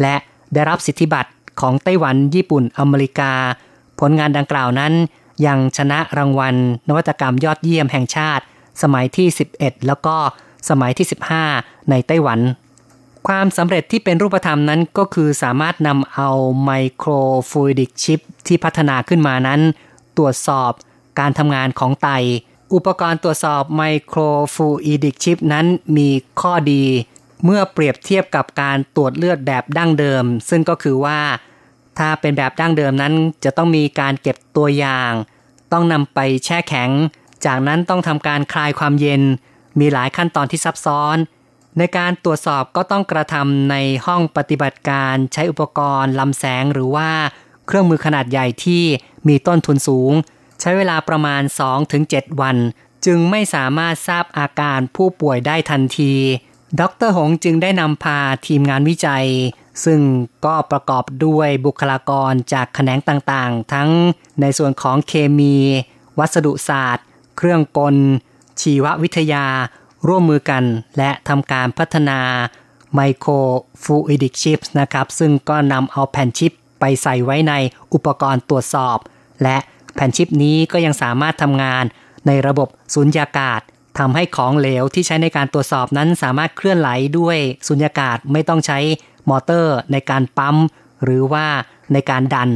และได้รับสิทธิบัตรของไต้หวัน ญี่ปุ่น อเมริกา ผลงานดังกล่าวนั้น ยังชนะรางวัล นวัตกรรมยอดเยี่ยมแห่งชาติ สมัยที่ 11 แล้วก็ สมัยที่ 15 ในไต้หวัน ความสำเร็จที่เป็นรูปธรรมนั้นก็คือสามารถนำเอาไมโครฟูดิกชิปที่พัฒนาขึ้นมานั้น ตรวจสอบการทำงานของไต อุปกรณ์ตรวจสอบไมโครฟูดิกชิปนั้นมีข้อดี เมื่อเปรียบเทียบกับการตรวจเลือดแบบดั้งเดิม ซึ่งก็คือว่า ถ้าเป็นแบบดั้งเดิมนั้น จะต้องมีการเก็บตัวอย่าง ต้องนำไปแช่แข็ง จากนั้นต้องทำการคลายความเย็น มีหลายขั้นตอนที่ซับซ้อน ในการตรวจสอบก็ต้องกระทำในห้องปฏิบัติการใช้อุปกรณ์ลำแสงหรือว่าเครื่องมือขนาดใหญ่ที่มีต้นทุนสูง ใช้เวลาประมาณ 2-7 วัน จึงไม่สามารถทราบอาการผู้ป่วยได้ทันที ดรหงจึงได้นำพาทีมงานวิจัย ซึ่งก็ประกอบด้วยบุคลากรจากแขนงต่างๆ ทั้งในส่วนของเคมี วัสดุศาสตร์ เครื่องกล ชีววิทยา ร่วมมือกัน และทำการพัฒนาไมโครฟูอิดิกชิปนะครับ ซึ่งก็นำเอาแผ่นชิปไปใส่ไว้ในอุปกรณ์ตรวจสอบ และแผ่นชิปนี้ก็ยังสามารถทำงานในระบบสุญญากาศทำให้ของเหลวที่ใช้ในการตรวจสอบนั้นสามารถเคลื่อนไหลด้วยสุญญากาศไม่ต้องใช้มอเตอร์ในการปั๊ม หรือว่าในการดัน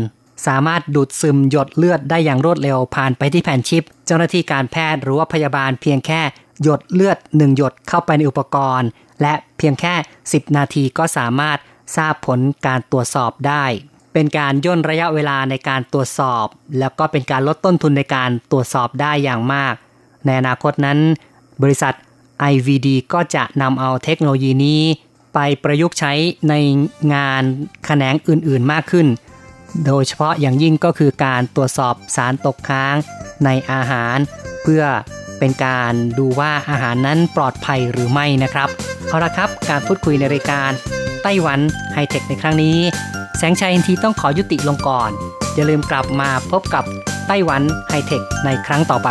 สามารถดูดซึมหยดเลือดได้อย่างรวดเร็วผ่านไปที่แผ่นชิป เจ้าหน้าที่การแพทย์หรือว่าพยาบาลเพียงแค่หยดเลือดหนึ่งหยดเข้าไปในอุปกรณ์ และเพียงแค่ 10 นาทีก็สามารถทราบผลการตรวจสอบได้ เป็นการย่นระยะเวลาในการตรวจสอบ แล้วก็เป็นการลดต้นทุนในการตรวจสอบได้อย่างมาก ในอนาคตนั้น บริษัท IVD ก็จะนำเอาเทคโนโลยีนี้ ไปปประยุกต์ใช้ในงานแขนงอื่นๆมากขึ้น โดยเฉพาะอย่างยิ่งก็คือการตรวจสอบสารตกค้างในอาหาร เพื่อเป็นการดูว่าอาหารนั้นปลอดภัยหรือไม่นะครับ เอาละครับการพูดคุยในรายการไต้หวันไฮเทคในครั้งนี้ แสงชัยอินทีต้องขอยุติลงก่อน อย่าลืมกลับมาพบกับไต้หวันไฮเทคในครั้งต่อไป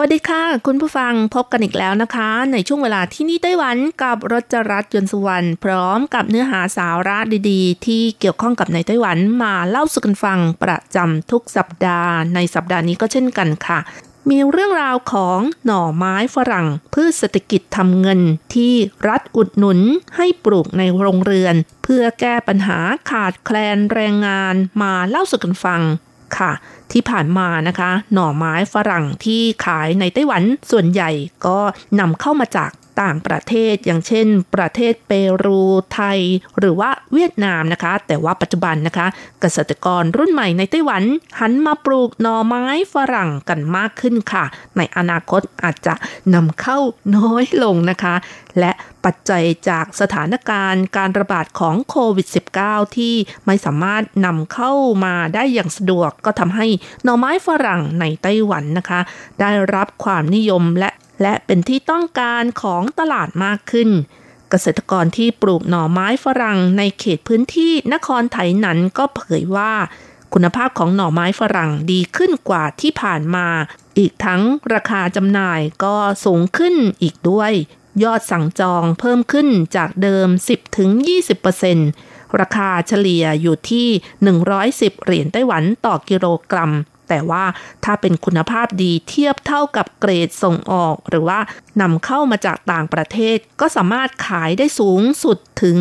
วัสดีค่ะ คุณผู้ฟังพบกันอีกแล้วนะคะ ในช่วงเวลาที่นี่ไต้หวันกับรจรัสยนสุวรรณพร้อมกับเนื้อหาสาระดีๆ ที่เกี่ยวข้องกับในไต้หวันมาเล่าสู่กันฟังประจำทุกสัปดาห์ ในสัปดาห์นี้ก็เช่นกันค่ะ มีเรื่องราวของหน่อไม้ฝรั่งพืชเศรษฐกิจทำเงินที่รัฐอุดหนุนให้ปลูกในโรงเรือน เพื่อแก้ปัญหาขาดแคลนแรงงานมาเล่าสู่กันฟัง ค่ะ ที่ผ่านมานะคะ หน่อไม้ฝรั่งที่ขายในไต้หวันส่วนใหญ่ก็นำเข้ามาจาก ต่างประเทศ อย่างเช่น ประเทศเปรูไทย หรือว่าเวียดนามนะคะ แต่ว่าปัจจุบันนะคะ เกษตรกรรุ่นใหม่ในไต้หวัน หันมาปลูกหน่อไม้ฝรั่งกันมากขึ้นค่ะ ในอนาคตอาจจะนำเข้าน้อยลงนะคะ และปัจจัยจากสถานการณ์การระบาดของโควิด -19 ที่ไม่สามารถนำเข้ามาได้อย่างสะดวกก็ทำให้หน่อไม้ฝรั่งในไต้หวันนะคะ ได้รับความนิยมและ และเป็นที่ต้องการของตลาดมากขึ้น เกษตรกรที่ปลูกหน่อไม้ฝรั่งในเขตพื้นที่นครไถนันก็เผยว่า คุณภาพของหน่อไม้ฝรั่งดีขึ้นกว่าที่ผ่านมา อีกทั้งราคาจำหน่ายก็สูงขึ้นอีกด้วย ยอดสั่งจองเพิ่มขึ้นจากเดิม 10-20%ราคาเฉลี่ยอยู่ที่ 110 เหรียญไต้หวันต่อกิโลกรัม แต่ว่าถ้าเป็นคุณภาพดีเทียบเท่ากับเกรดส่งออก หรือว่านำเข้ามาจากต่างประเทศ ก็สามารถขายได้สูงสุดถึง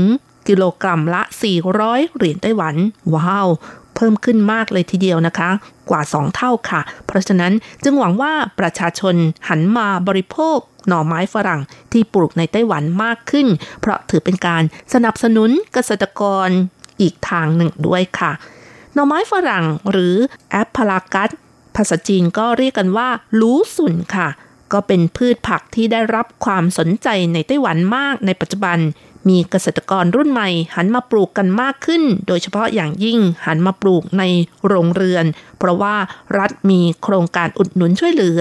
กิโลกรัมละ 400 เหรียญไต้หวัน ว้าว เพิ่มขึ้นมากเลยทีเดียวนะคะ กว่า 2 เท่าค่ะ เพราะฉะนั้นจึงหวังว่าประชาชนหันมาบริโภคหน่อไม้ฝรั่งที่ปลูกในไต้หวันมากขึ้น เพราะถือเป็นการสนับสนุนเกษตรกรอีกทางหนึ่งด้วยค่ะ หน่อไม้ฝรั่งหรือแอปพลากัสภาษาจีนก็เรียกกันว่าลูสุนค่ะ ก็เป็นพืชผักที่ได้รับความสนใจในไต้หวันมากในปัจจุบัน มีเกษตรกรรุ่นใหม่หันมาปลูกกันมากขึ้น โดยเฉพาะอย่างยิ่งหันมาปลูกในโรงเรือน เพราะว่ารัฐมีโครงการอุดหนุนช่วยเหลือ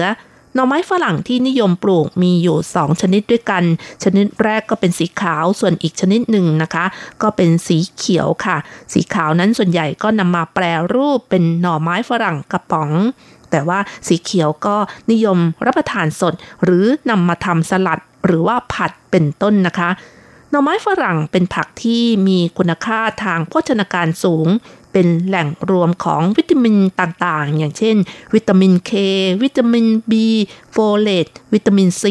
หน่อไม้ฝรั่งที่นิยมปลูกมีอยู่ 2 ชนิดด้วยกัน ชนิดแรกก็เป็นสีขาวส่วนอีกชนิดหนึ่งนะคะ ก็เป็นสีเขียวค่ะ สีขาวนั้นส่วนใหญ่ก็นำมาแปรรูปเป็นหน่อไม้ฝรั่งกระป๋องแต่ว่าสีเขียวก็นิยมรับประทานสด หรือนำมาทำสลัดหรือว่าผัดเป็นต้นนะคะหน่อไม้ฝรั่งเป็นผักที่มีคุณค่าทางโภชนาการสูง เป็นแหล่งรวมของวิตามินต่างๆ อย่างเช่น วิตามิน K วิตามิน B โฟเลตวิตามิน C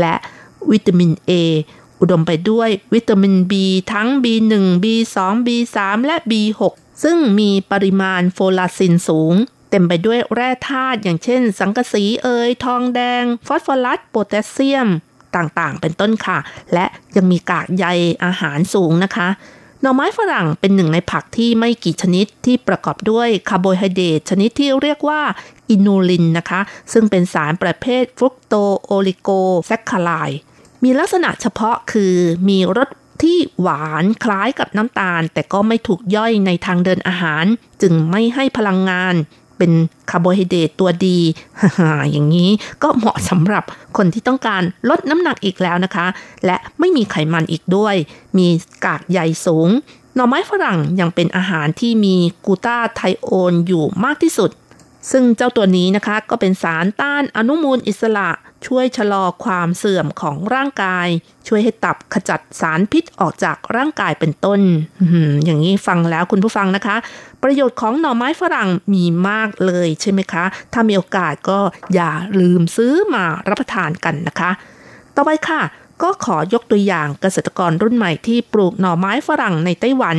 และวิตามิน A อุดมไปด้วยวิตามิน B ทั้ง B1 B2 B3 และ B6 ซึ่งมีปริมาณโฟลาซินสูง เต็มไปด้วยแร่ธาตุอย่างเช่น สังกะสีเอย ทองแดง ฟอสฟอรัส โพแทสเซียม ต่างๆ เป็นต้นค่ะ และยังมีกากใยอาหารสูงนะคะ หน่อไม้ฝรั่งเป็นหนึ่งในผักที่ไม่กี่ชนิดที่ประกอบด้วยคาร์โบไฮเดรตชนิดที่เรียกว่าอินูลินนะคะ ซึ่งเป็นสารประเภทฟรุกโตโอลิโกแซคคาไรด์มีลักษณะเฉพาะคือมีรสที่หวานคล้ายกับน้ำตาล แต่ก็ไม่ถูกย่อยในทางเดินอาหาร จึงไม่ให้พลังงาน เป็นคาร์โบไฮเดรตตัวดี อย่างนี้ก็เหมาะสำหรับคนที่ต้องการลดน้ำหนักอีกแล้วนะคะ และไม่มีไขมันอีกด้วย มีกากใยสูง หน่อไม้ฝรั่งยังเป็นอาหารที่มีกูต้าไทโอนอยู่มากที่สุด ซึ่งเจ้าตัวนี้นะคะก็เป็นสารต้านอนุมูลอิสระ ช่วยชะลอความเสื่อมของร่างกาย ช่วยให้ตับขจัดสารพิษออกจากร่างกายเป็นต้นอย่างนี้ฟังแล้วคุณผู้ฟังนะคะ ประโยชน์ของหน่อไม้ฝรั่งมีมากเลยใช่ไหมคะ ถ้ามีโอกาสก็อย่าลืมซื้อมารับประทานกันนะคะ ต่อไปค่ะ ก็ขอยกตัวอย่างเกษตรกรรุ่นใหม่ที่ปลูกหน่อไม้ฝรั่งในไต้หวัน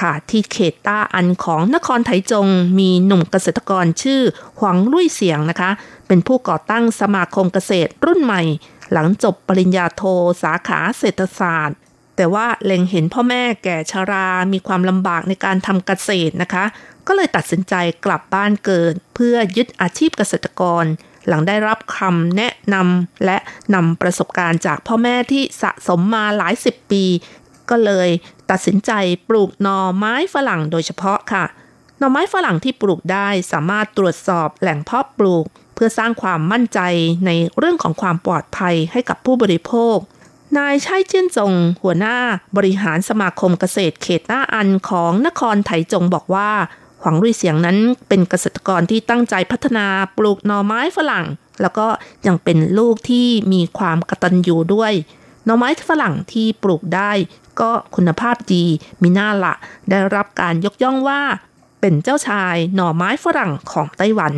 ค่ะ ที่เขตต้าอันของนครไถจง มีหนุ่มเกษตรกรชื่อ หวังรุ่ยเสียงนะคะ เป็นผู้ก่อตั้งสมาคมเกษตรรุ่นใหม่ หลังจบปริญญาโทสาขาเศรษฐศาสตร์ แต่ว่าเล็งเห็นพ่อแม่แก่ชารา มีความลำบากในการทำเกษตรนะคะ ก็เลยตัดสินใจกลับบ้านเกิด เพื่อยึดอาชีพเกษตรกรหลังได้รับคำแนะนำและนำประสบการณ์จากพ่อแม่ที่สะสมมาหลายสิบปี ก็เลยตัดสินใจปลูกหน่อไม้ฝรั่งโดยเฉพาะค่ะ หน่อไม้ฝรั่งที่ปลูกได้สามารถตรวจสอบแหล่งเพาะปลูก เพื่อสร้างความมั่นใจในเรื่องของความปลอดภัยให้กับผู้บริโภค นายชัยเจียนจง หัวหน้าบริหารสมาคมเกษตรเขตหน้าอันของนครไถจงบอกว่า หวังรุ่ยเสียงนั้นเป็นเกษตรกรที่ตั้งใจพัฒนาปลูกหน่อไม้ฝรั่ง แล้วก็ยังเป็นลูกที่มีความกตัญญูด้วย หน่อไม้ฝรั่งที่ปลูกได้ก็คุณภาพดีมีหน้าละ ได้รับการยกย่องว่า เป็นเจ้าชายหน่อไม้ฝรั่งของไต้หวัน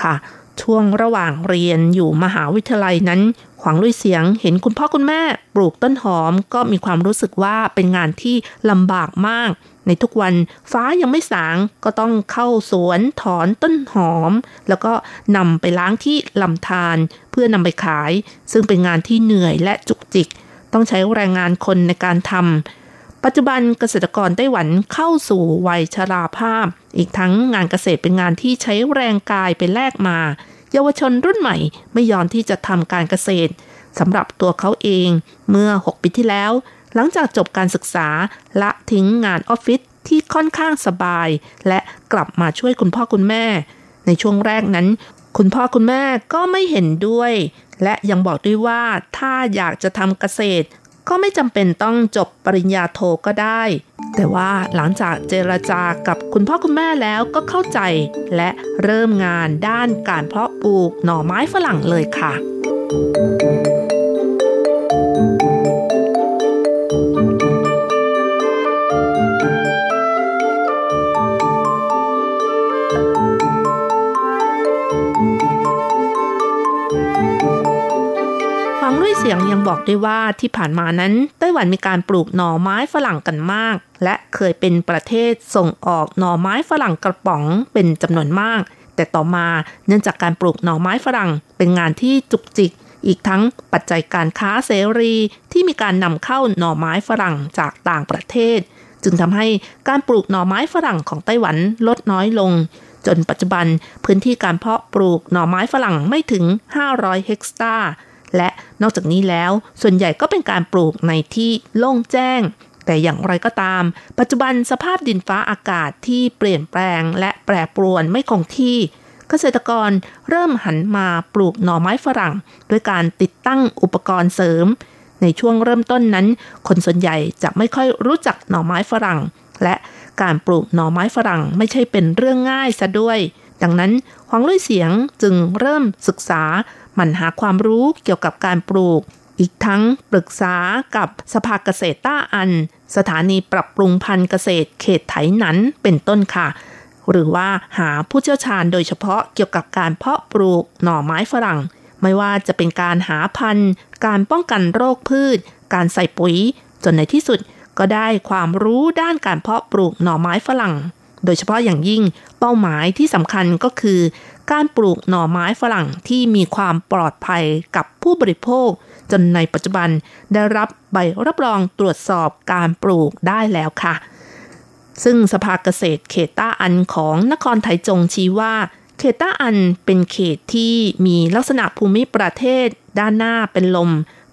ค่ะ ช่วงระหว่างเรียนอยู่มหาวิทยาลัยนั้น ขวางลุยเสียงเห็นคุณพ่อคุณแม่ ปลูกต้นหอมก็มีความรู้สึกว่าเป็นงานที่ลำบากมาก ในทุกวันฟ้ายังไม่สางก็ต้องเข้าสวนถอนต้นหอม แล้วก็นำไปล้างที่ลำธารเพื่อนำไปขาย ซึ่งเป็นงานที่เหนื่อยและจุกจิก ต้องใช้แรงงานคนในการทำปัจจุบันเกษตรกรไต้หวันเข้าสู่วัยชราภาพ อีกทั้งงานเกษตรเป็นงานที่ใช้แรงกายไปแลกมา เยาวชนรุ่นใหม่ไม่ยอมที่จะทำการเกษตรสำหรับตัวเขาเองเมื่อ 6 ปีที่แล้ว หลังจากจบการศึกษาละทิ้งงานออฟฟิศที่ค่อนข้างสบาย และกลับมาช่วยคุณพ่อคุณแม่ ในช่วงแรกนั้น คุณพ่อคุณแม่ก็ไม่เห็นด้วย และยังบอกด้วยว่าถ้าอยากจะทำเกษตร ก็ไม่จำเป็นต้องจบปริญญาโทก็ได้ แต่ว่าหลังจากเจรจากับคุณพ่อคุณแม่แล้วก็เข้าใจ และเริ่มงานด้านการเพาะปลูกหน่อไม้ฝรั่งเลยค่ะ เสียงยังบอกด้วยว่าที่ผ่านมานั้นไต้หวันมีการปลูกหน่อไม้ฝรั่งกันมาก และเคยเป็นประเทศส่งออกหน่อไม้ฝรั่งกระป๋องเป็นจำนวนมาก แต่ต่อมาเนื่องจากการปลูกหน่อไม้ฝรั่งเป็นงานที่จุกจิก อีกทั้งปัจจัยการค้าเสรีที่มีการนำเข้าหน่อไม้ฝรั่งจากต่างประเทศ จึงทำให้การปลูกหน่อไม้ฝรั่งของไต้หวันลดน้อยลงจนปัจจุบันพื้นที่การเพาะปลูกหน่อไม้ฝรั่งไม่ถึง 500 เฮกตาร์ และนอกจากนี้แล้ว ส่วนใหญ่ก็เป็นการปลูกในที่โล่งแจ้ง แต่อย่างไรก็ตาม ปัจจุบันสภาพดินฟ้าอากาศที่เปลี่ยนแปลงและแปรปรวนไม่คงที่ เกษตรกรเริ่มหันมาปลูกหน่อไม้ฝรั่ง ด้วยการติดตั้งอุปกรณ์เสริม ในช่วงเริ่มต้นนั้น คนส่วนใหญ่จะไม่ค่อยรู้จักหน่อไม้ฝรั่ง และการปลูกหน่อไม้ฝรั่งไม่ใช่เป็นเรื่องง่ายซะด้วย ดังนั้นหวังลุยเสียงจึงเริ่มศึกษา มันหาความรู้เกี่ยวกับการปลูก อีกทั้งปรึกษากับสภาเกษตรต้าอัน สถานีปรับปรุงพันธุ์เกษตรเขตไถนันเป็นต้นค่ะ หรือว่าหาผู้เชี่ยวชาญโดยเฉพาะเกี่ยวกับการเพาะปลูกหน่อไม้ฝรั่ง ไม่ว่าจะเป็นการหาพันธุ์ การป้องกันโรคพืช การใส่ปุ๋ย จนในที่สุดก็ได้ความรู้ด้านการเพาะปลูกหน่อไม้ฝรั่ง โดยเฉพาะอย่างยิ่งเป้าหมายที่สำคัญก็คือ การปลูกหน่อไม้ฝรั่งที่มีความปลอดภัยกับผู้บริโภค จนในปัจจุบันได้รับใบรับรองตรวจสอบการปลูกได้แล้วค่ะ ซึ่งสภาเกษตรเขตต้าอันของนครไถจงชี้ว่าเขตต้าอันเป็นเขตที่มีลักษณะภูมิประเทศ ด้านหน้าเป็นลม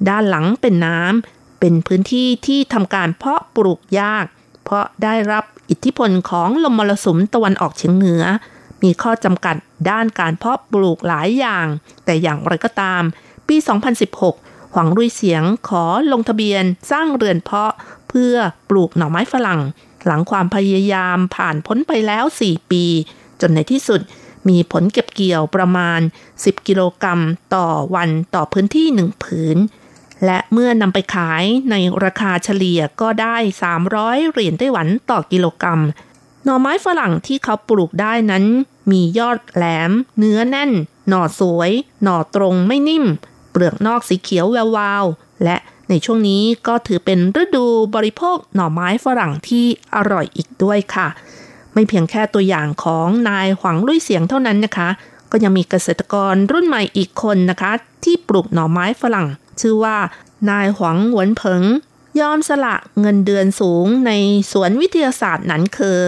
ด้านหลังเป็นน้ำเป็นพื้นที่ที่ทำการเพาะปลูกยาก เพราะได้รับอิทธิพลของลมมรสุมตะวันออกเฉียงเหนือ มีข้อจำกัดด้านการเพาะปลูกหลายอย่าง แต่อย่างไรก็ตาม ปี 2016 หวังรุ่ยเสียงขอลงทะเบียนสร้างเรือนเพาะเพื่อปลูกหน่อไม้ฝรั่ง หลังความพยายามผ่านพ้นไปแล้ว 4 ปี จนในที่สุดมีผลเก็บเกี่ยวประมาณ 10 กิโลกรัมต่อวันต่อพื้นที่หนึ่งผืน และเมื่อนำไปขายในราคาเฉลี่ยก็ได้ 300 เหรียญไต้หวันต่อกิโลกรัม หน่อไม้ฝรั่งที่เขาปลูกได้นั้น มียอดแหลม เนื้อแน่น หน่อสวย หน่อตรงไม่นิ่ม เปลือกนอกสีเขียวแวววาวและในช่วงนี้ก็ถือเป็นฤดูบริโภคหน่อไม้ฝรั่งที่อร่อยอีกด้วยค่ะ ไม่เพียงแค่ตัวอย่างของนายหวังลุยเสียงเท่านั้นนะคะ ก็ยังมีเกษตรกรรุ่นใหม่อีกคนนะคะ ที่ปลูกหน่อไม้ฝรั่ง ชื่อว่า นายหวังหวนเผิง ยอมสละเงินเดือนสูงในสวนวิทยาศาสตร์หนันเคอ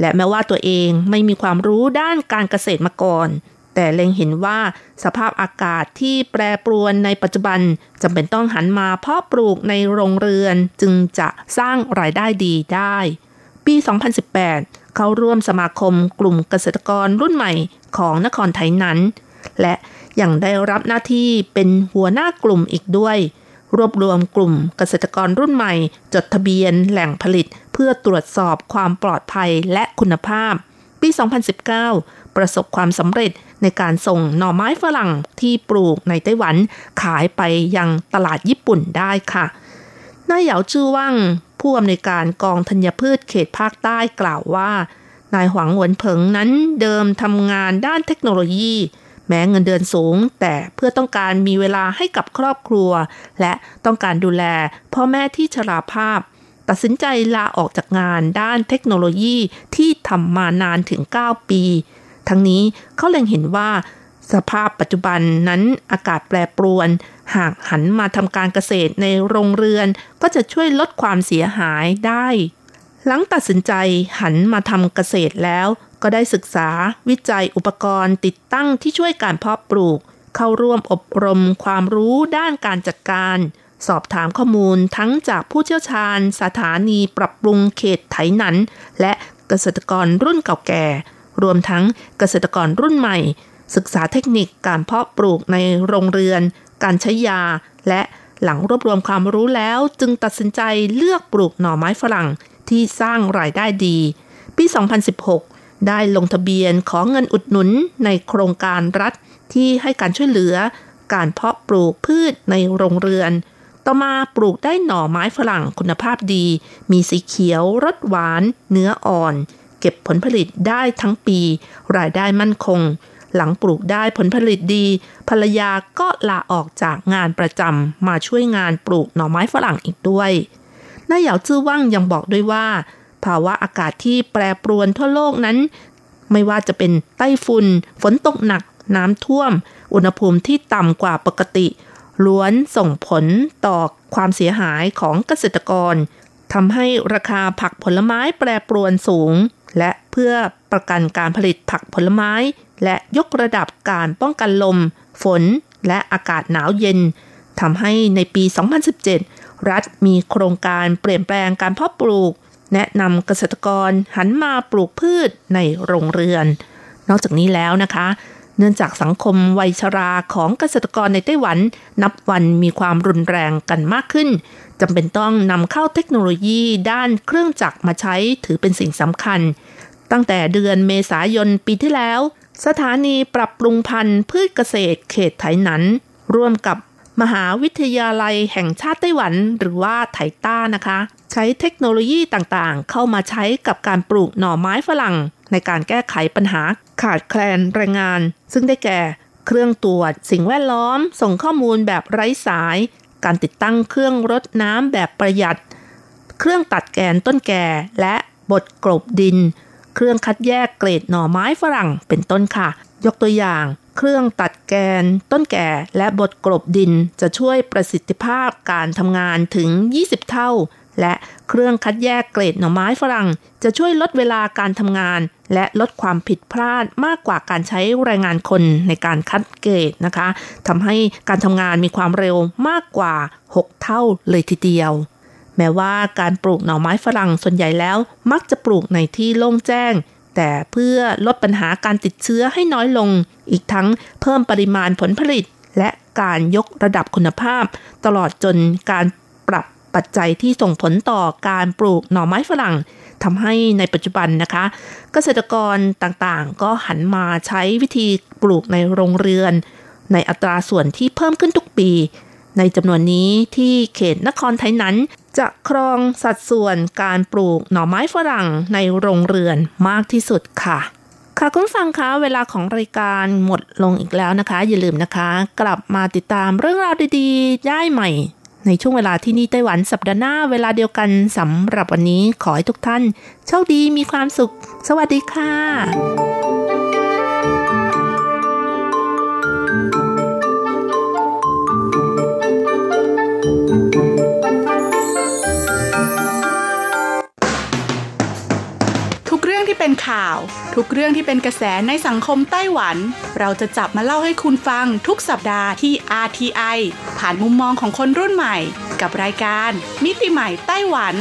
และแม้ว่าตัวเองไม่มีความรู้ด้านการเกษตรมาก่อน แต่เล็งเห็นว่าสภาพอากาศที่แปรปรวนในปัจจุบันจำเป็นต้องหันมาเพาะปลูกในโรงเรือนจึงจะสร้างรายได้ดีได้ ปี 2018 เขาร่วมสมาคมกลุ่มเกษตรกรรุ่นใหม่ของนครไทยนั้น และยังได้รับหน้าที่เป็นหัวหน้ากลุ่มอีกด้วย รวบรวมกลุ่มเกษตรกรรุ่นใหม่ จดทะเบียนแหล่งผลิต พื่อตรวจสอบความปลอดภัยและคุณภาพ ปี 2019 ประสบความสำเร็จในการส่งหน่อไม้ฝรั่งที่ปลูกในไต้หวัน ขายไปยังตลาดญี่ปุ่นได้ค่ะนายเหยาจื้อว่างผู้อำนวยการกองธัญพืชเขตภาคใต้กล่าวว่า นายหวังหวนเผิงนั้นเดิมทำงานด้านเทคโนโลยี แม้เงินเดือนสูง แต่เพื่อต้องการมีเวลาให้กับครอบครัว และต้องการดูแลพ่อแม่ที่ชราภาพ ตัดสินใจลาออกจากงานด้านเทคโนโลยีที่ทำมานานถึง 9 ปี ทั้งนี้เขาเล็งเห็นว่าสภาพปัจจุบันนั้นอากาศแปรปรวน หากหันมาทำการเกษตรในโรงเรือน ก็จะช่วยลดความเสียหายได้ หลังตัดสินใจหันมาทำเกษตรแล้ว ก็ได้ศึกษาวิจัยอุปกรณ์ติดตั้งที่ช่วยการเพาะปลูก เข้าร่วมอบรมความรู้ด้านการจัดการ สอบถามข้อมูลทั้งจากผู้เชี่ยวชาญสถานีปรับปรุงเขตไถหนัน และเกษตรกรรุ่นเก่าแก่ รวมทั้งเกษตรกรรุ่นใหม่ ศึกษาเทคนิคการเพาะปลูกในโรงเรือน การใช้ยา และหลังรวบรวมความรู้แล้วจึงตัดสินใจเลือกปลูกหน่อไม้ฝรั่งที่สร้างรายได้ดี ปี 2016 ได้ลงทะเบียนขอเงินอุดหนุนในโครงการรัฐที่ให้การช่วยเหลือ การเพาะปลูกพืชในโรงเรือน ต่อมาปลูกได้หน่อไม้ฝรั่งคุณภาพดี มีสีเขียวรสหวาน เนื้ออ่อน เก็บผลผลิตได้ทั้งปี รายได้มั่นคง หลังปลูกได้ผลผลิตดี ภรรยาก็ลาออกจากงานประจำมาช่วยงานปลูกหน่อไม้ฝรั่งอีกด้วยนายเหยาจื้อว่างยังบอกด้วยว่า ภาวะอากาศที่แปรปรวนทั่วโลกนั้น ไม่ว่าจะเป็นไต้ฝุ่นฝนตกหนักน้ำท่วม อุณหภูมิที่ต่ำกว่าปกติ ล้วนส่งผลต่อความเสียหายของเกษตรกรทำให้ราคาผักผลไม้แปรปรวนสูง และเพื่อประกันการผลิตผักผลไม้ และยกระดับการป้องกันลม ฝน และอากาศหนาวเย็นทำให้ในปี 2017 รัฐมีโครงการเปลี่ยนแปลงการเพาะปลูก แนะนำเกษตรกรหันมาปลูกพืชในโรงเรือน นอกจากนี้แล้วนะคะ เนื่องจากสังคมวัยชราของเกษตรกรในไต้หวัน นับวันมีความรุนแรงกันมากขึ้นจำเป็นต้องนำเข้าเทคโนโลยีด้านเครื่องจักรมาใช้ถือเป็นสิ่งสำคัญ ตั้งแต่เดือนเมษายนปีที่แล้ว สถานีปรับปรุงพันธุ์พืชเกษตรเขตไถหนัน ร่วมกับมหาวิทยาลัยแห่งชาติไต้หวันหรือว่าไถต้านะคะ ใช้เทคโนโลยีต่างๆ เข้ามาใช้กับการปลูกหน่อไม้ฝรั่ง ในการแก้ไขปัญหาขาดแคลนแรงงาน ซึ่งได้แก่ เครื่องตรวจสิ่งแวดล้อม ส่งข้อมูลแบบไร้สาย การติดตั้งเครื่องรดน้ำแบบประหยัด เครื่องตัดแกนต้นแก่และบดกลบดิน เครื่องคัดแยกเกรดหน่อไม้ฝรั่งเป็นต้นค่ะ ยกตัวอย่างเครื่องตัดแกน ต้นแก่และบดกลบดินจะช่วยประสิทธิภาพการทำงานถึง 20 เท่า และเครื่องคัดแยกเกรดหน่อไม้ฝรั่ง จะช่วยลดเวลาการทำงาน และลดความผิดพลาดมากกว่าการใช้แรงงานคนในการคัดเกรดนะคะทำให้การทำงานมีความเร็วมากกว่า 6 เท่าเลยทีเดียวแม้ว่าการปลูกหน่อไม้ฝรั่งส่วนใหญ่แล้ว มักจะปลูกในที่โล่งแจ้ง แต่เพื่อลดปัญหาการติดเชื้อให้น้อยลง อีกทั้งเพิ่มปริมาณผลผลิต และการยกระดับคุณภาพ ตลอดจนการ ปัจจัยที่ส่งผลต่อการปลูกหน่อไม้ฝรั่งทำให้ในปัจจุบันนะคะ เกษตรกรต่างๆ ก็หันมาใช้วิธีปลูกในโรงเรือน ในอัตราส่วนที่เพิ่มขึ้นทุกปี ในจำนวนนี้ที่เขตนครไทยนั้น จะครองสัดส่วนการปลูกหน่อไม้ฝรั่งในโรงเรือนมากที่สุดค่ะค่ะคุณฟังคะเวลาของรายการหมดลงอีกแล้วนะคะ อย่าลืมนะคะ กลับมาติดตามเรื่องราวดีๆ ได้ใหม่ ในช่วงเวลาที่นี่ไต้หวันสัปดาห์หน้าเวลาเดียวกันสำหรับวันนี้ขอให้ทุกท่าน โชคดีมีความสุข สวัสดีค่ะ ทุกเรื่องที่เป็นข่าว ทุกเรื่องที่เป็นกระแสในสังคมไต้หวัน เราจะจับมาเล่าให้คุณฟังทุกสัปดาห์ที่ RTI ผ่านมุมมองของคนรุ่นใหม่ กับรายการ มิติใหม่ไต้หวัน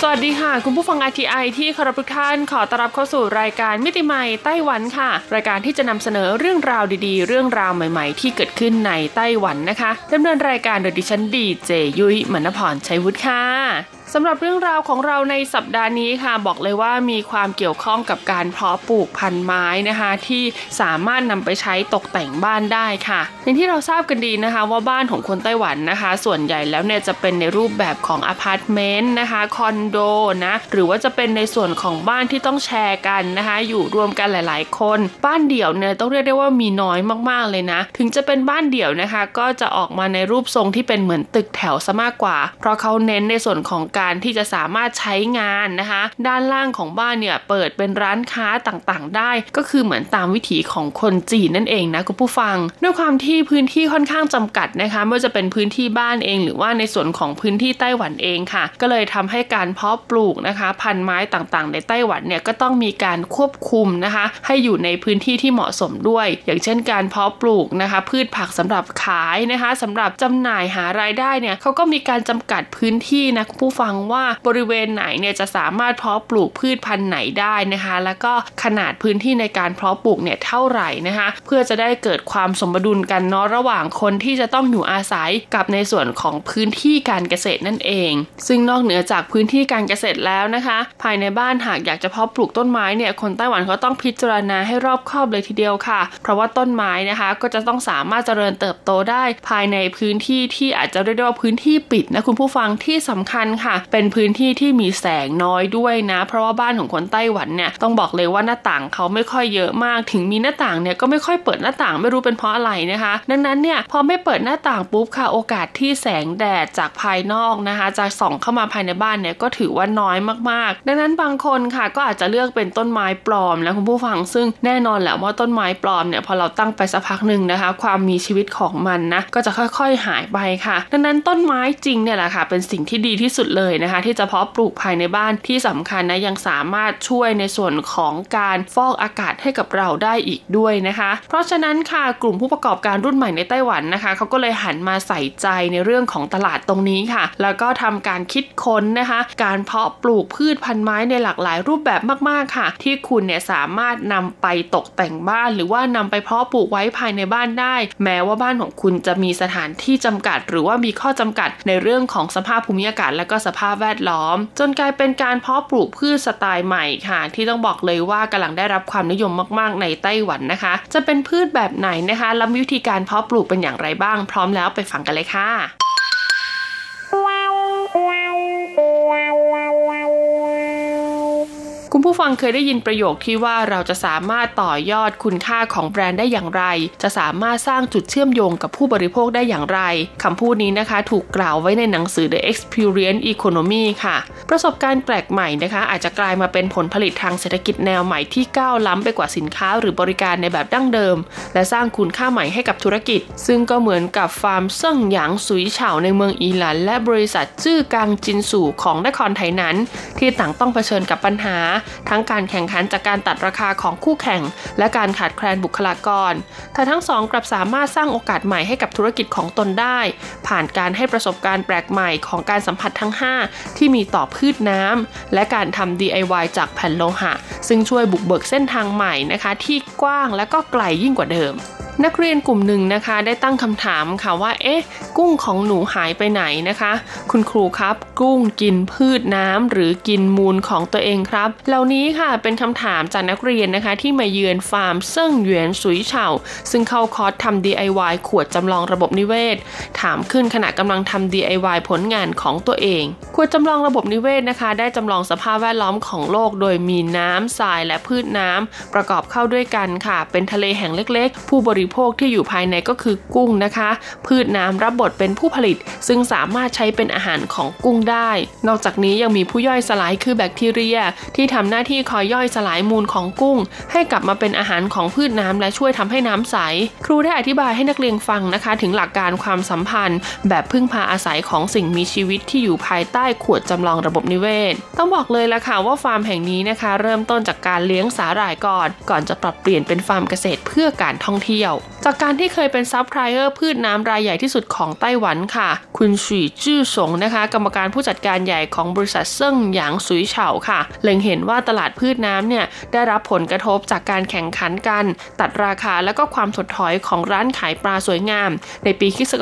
สวัสดีค่ะ คุณผู้ฟัง RTI ที่คารพทุกท่านขอต้อนรับเข้าสู่รายการมิติใหม่ไต้หวันค่ะ รายการที่จะนำเสนอเรื่องราวดีๆ เรื่องราวใหม่ๆ ที่เกิดขึ้นในไต้หวันนะคะดำเนินรายการโดยดิฉันดีเจยุ้ยมณพรชัยวุฒิค่ะ สำหรับเรื่องราวของเราในสัปดาห์นี้ค่ะ บอกเลยว่ามีความเกี่ยวข้องกับการเพาะปลูกพันธุ์ไม้นะคะ ที่สามารถนำไปใช้ตกแต่งบ้านได้ค่ะอย่างที่เราทราบกันดีนะคะ ว่าบ้านของคนไต้หวันนะคะ ส่วนใหญ่แล้วเนี่ยจะเป็นในรูปแบบของอพาร์ตเมนต์นะคะคอนโดนะหรือว่าจะเป็นในส่วนของบ้านที่ต้องแชร์กันนะคะ อยู่รวมกันหลาย ๆ คน บ้านเดี่ยวเนี่ยต้องเรียกได้ว่ามีน้อยมากๆเลยนะ ถึงจะเป็นบ้านเดี่ยวนะคะ ก็จะออกมาในรูปทรงที่เป็นเหมือนตึกแถวซะมากกว่า เพราะเขาเน้นในส่วนของการที่จะสามารถใช้งานนะคะ ด้านล่างของบ้านเนี่ยเปิดเป็นร้านค้าต่างๆ ได้ ก็คือเหมือนตามวิถีของคนจีนนั่นเองนะคุณผู้ฟัง ด้วยความที่พื้นที่ค่อนข้างจำกัดนะคะไม่ว่าจะเป็นพื้นที่บ้านเอง หรือว่าในส่วนของพื้นที่ไต้หวันเองค่ะ ก็เลยทำให้การเพาะปลูกนะคะ พันธุ์ไม้ต่างๆ ในไต้หวันเนี่ยก็ต้องมีการควบคุมนะคะ ให้อยู่ในพื้นที่ที่เหมาะสมด้วย อย่างเช่น การเพาะปลูกนะคะ พืชผักสำหรับขายนะคะสำหรับจำหน่ายหารายได้เนี่ยเขาก็มีการจำกัดพื้นที่นะคุณผู้ฟังว่าบริเวณไหนเนี่ยจะสามารถเพาะปลูกพืชพันธุ์ไหนได้นะคะ แล้วก็ขนาดพื้นที่ในการเพาะปลูกเนี่ยเท่าไหร่นะคะ เพื่อจะได้เกิดความสมดุลกันเนาะระหว่างคนที่จะต้องอยู่อาศัยกับในส่วนของพื้นที่การเกษตรนั่นเอง ซึ่งนอกเหนือจากพื้นที่การเกษตรแล้วนะคะ ภายในบ้านหากอยากจะเพาะปลูกต้นไม้เนี่ยคนไต้หวันเขาต้องพิจารณาให้รอบคอบเลยทีเดียวค่ะ เพราะว่าต้นไม้นะคะ ก็จะต้องสามารถเจริญเติบโตได้ ภายในพื้นที่ที่อาจจะเรียกได้ว่าพื้นที่ปิดนะคุณผู้ฟังที่สำคัญค่ะเป็นพื้นที่ที่มีแสงน้อยด้วยนะ เพราะว่าบ้านของคนไต้หวันเนี่ยต้องบอกเลยว่าหน้าต่างเขาไม่ค่อยเยอะมาก ถึงมีหน้าต่างเนี่ยก็ไม่ค่อยเปิดหน้าต่างไม่รู้เป็นเพราะอะไรนะคะ ดังนั้นเนี่ยพอไม่เปิดหน้าต่างปุ๊บค่ะโอกาสที่แสงแดดจากภายนอกนะคะจะส่องเข้ามาภายในบ้านเนี่ยก็ถือว่าน้อยมากๆ ดังนั้นบางคนค่ะก็อาจจะเลือกเป็นต้นไม้ปลอมแล้วคุณผู้ฟังซึ่งแน่นอนแหละว่าต้นไม้ปลอมเนี่ยพอเราตั้งไปสักพักหนึ่งนะคะ ความมีชีวิตของมันนะก็จะค่อยๆหายไปค่ะ ดังนั้นต้นไม้จริงเนี่ยแหละค่ะเป็นสิ่งที่ดีที่สุดเลยเลยนะคะ ที่จะเพาะปลูกภายในบ้านที่สำคัญนะยังสามารถช่วยในส่วนของการฟอกอากาศให้กับเราได้อีกด้วยนะคะ เพราะฉะนั้นค่ะกลุ่มผู้ประกอบการรุ่นใหม่ในไต้หวันนะคะเขาก็เลยหันมาใส่ใจในเรื่องของตลาดตรงนี้ค่ะ แล้วก็ทำการคิดค้นนะคะ การเพาะปลูกพืชพันธุ์ไม้ในหลากหลายรูปแบบมาก ๆค่ะ ที่คุณเนี่ยสามารถนำไปตกแต่งบ้าน หรือว่านำไปเพาะปลูกไว้ภายในบ้านได้ แม้ว่าบ้านของคุณจะมีสถานที่จำกัด หรือว่ามีข้อจำกัดในเรื่องของสภาพภูมิอากาศและก็สภาพแวดล้อม จนกลายเป็นการเพาะปลูกพืชสไตล์ใหม่ค่ะ ที่ต้องบอกเลยว่ากำลังได้รับความนิยมมากๆในไต้หวันนะคะ จะเป็นพืชแบบไหนนะคะและวิธีการเพาะปลูกเป็นอย่างไรบ้าง พร้อมแล้วไปฟังกันเลยค่ะ คุณผู้ฟังเคยได้ยินประโยคที่ว่าเราจะสามารถต่อยอดคุณค่าของแบรนด์ได้อย่างไร จะสามารถสร้างจุดเชื่อมโยงกับผู้บริโภคได้อย่างไร คำพูดนี้นะคะ ถูกกล่าวไว้ในหนังสือ The Experience Economy ค่ะ ประสบการณ์แปลกใหม่นะคะ อาจจะกลายมาเป็นผลผลิตทางเศรษฐกิจแนวใหม่ที่ก้าวล้ำไปกว่าสินค้าหรือบริการในแบบดั้งเดิม และสร้างคุณค่าใหม่ให้กับธุรกิจ ซึ่งก็เหมือนกับฟาร์มเซิ่งหยางสุยเฉาในเมืองอีหลัน และบริษัทจื้อกางจินสู่ของนครไทยนั้น ที่ต่างต้องเผชิญกับปัญหาทั้งการแข่งขันจากการตัดราคาของคู่แข่ง และการขาดแคลนบุคลากรแต่ทั้งสองกลับสามารถสร้างโอกาสใหม่ให้กับธุรกิจของตนได้ ผ่านการให้ประสบการณ์แปลกใหม่ของการสัมผัสทั้ง 5 ที่มีต่อพืชน้ำและการทำ DIY จากแผ่นโลหะ ซึ่งช่วยบุกเบิกเส้นทางใหม่นะคะที่กว้างและก็ไกลยิ่งกว่าเดิมนักเรียนกลุ่มหนึ่งนะคะได้ตั้งคำถามค่ะว่า เอ๊ะ กุ้งของหนูหายไปไหนนะคะ คุณครูครับ กุ้ง กินพืชน้ำหรือกินมูลของตัวเองครับ เหล่านี้ค่ะเป็นคำถามจากนักเรียนนะคะ ที่มาเยือนฟาร์มเซิ่งหยวนสุยเฉาซึ่งเข้าคอร์สทำ DIY ขวดจำลองระบบนิเวศ ถามขึ้นขณะกำลังทำ DIY ผลงานของตัวเอง ขวดจำลองระบบนิเวศนะคะ ได้จำลองสภาพแวดล้อมของโลก โดยมีน้ำทรายและพืชน้ำประกอบเข้าด้วยกันค่ะ เป็นทะเลแห่งเล็กๆ ผู้บริโภคที่อยู่ภายในก็คือกุ้งนะคะ พืชน้ำรับบทเป็นผู้ผลิต ซึ่งสามารถใช้เป็นอาหารของกุ้งได้นอกจากนี้ยังมีผู้ย่อยสลายคือแบคทีเรีย ที่ทำหน้าที่คอยย่อยสลายมูลของกุ้ง ให้กลับมาเป็นอาหารของพืชน้ำและช่วยทำให้น้ำใส ครูได้อธิบายให้นักเรียนฟังนะคะ ถึงหลักการความสัมพันธ์ แบบพึ่งพาอาศัยของสิ่งมีชีวิตที่อยู่ภายใต้ขวดจำลองระบบนิเวศ ต้องบอกเลยละค่ะว่าฟาร์มแห่งนี้นะคะ เริ่มต้นจากการเลี้ยงสาหร่ายก่อน ก่อนจะปรับเปลี่ยนเป็นฟาร์มเกษตรเพื่อการท่องเที่ยวจากการที่เคยเป็นซับไพลเออร์พืชน้ำรายใหญ่ที่สุดของไต้หวันค่ะ คุณสุยจื้อสงนะคะ กรรมการผู้จัดการใหญ่ของบริษัทเซิ่งหยางสุยเฉาค่ะ เล็งเห็นว่าตลาดพืชน้ำเนี่ยได้รับผลกระทบจากการแข่งขันกัน ตัดราคาและก็ความถดถอยของร้านขายปลาสวยงาม ในปีคศ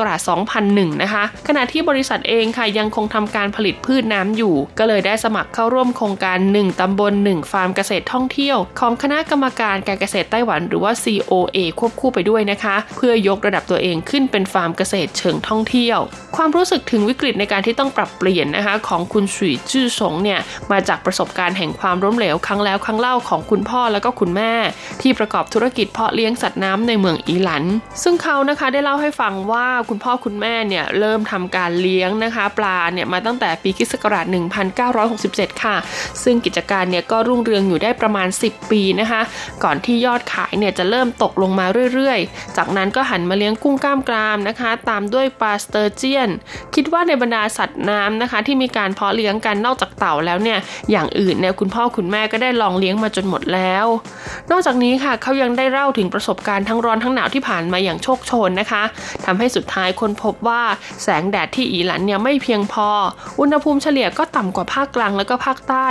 2001 นะคะ ขณะที่บริษัทเองค่ะยังคงทำการผลิตพืชน้ำอยู่ ก็เลยได้สมัครเข้าร่วมโครงการ 1ตำบล 1 ฟาร์มเกษตรท่องเที่ยว ของคณะกรรมการการเกษตรไต้หวัน หรือว่า COA ควบคู่ไปด้วยนะคะ เพื่อยกระดับตัวเองขึ้นเป็นฟาร์มเกษตรเชิงท่องเที่ยว ความรู้สึกถึงวิกฤตในการที่ต้องปรับเปลี่ยนนะคะของคุณสุยจื้อสงเนี่ยมาจากประสบการณ์แห่งความล้มเหลวครั้งแล้วครั้งเล่าของคุณพ่อและก็คุณแม่ ที่ประกอบธุรกิจเพาะเลี้ยงสัตว์น้ำในเมืองอีหลัน ซึ่งเขานะคะได้เล่าให้ฟังว่าคุณพ่อคุณแม่เนี่ยเริ่มทำการเลี้ยงนะคะปลาเนี่ยมาตั้งแต่ปีคศ1967 ค่ะ ซึ่งกิจการเนี่ยก็รุ่งเรืองอยู่ได้ประมาณ 10 ปีนะคะ ก่อนที่ยอดขายเนี่ยจะเริ่มตกลงมาเรื่อยๆจากนั้นก็หันมาเลี้ยงกุ้งกล้ามกรามนะคะ ตามด้วยปลาสเตอร์เจียน คิดว่าในบรรดาสัตว์น้ำนะคะ ที่มีการเพาะเลี้ยงกันนอกจากเต่าแล้วเนี่ยอย่างอื่นเนี่ยคุณพ่อคุณแม่ก็ได้ลองเลี้ยงมาจนหมดแล้ว นอกจากนี้ค่ะเขายังได้เล่าถึงประสบการณ์ทั้งร้อนทั้งหนาวที่ผ่านมาอย่างโชคโชนนะคะทำให้สุดท้ายคนพบว่าแสงแดดที่อีหลันเนี่ยไม่เพียงพอ อุณหภูมิเฉลี่ยก็ต่ำกว่าภาคกลางแล้วก็ภาคใต้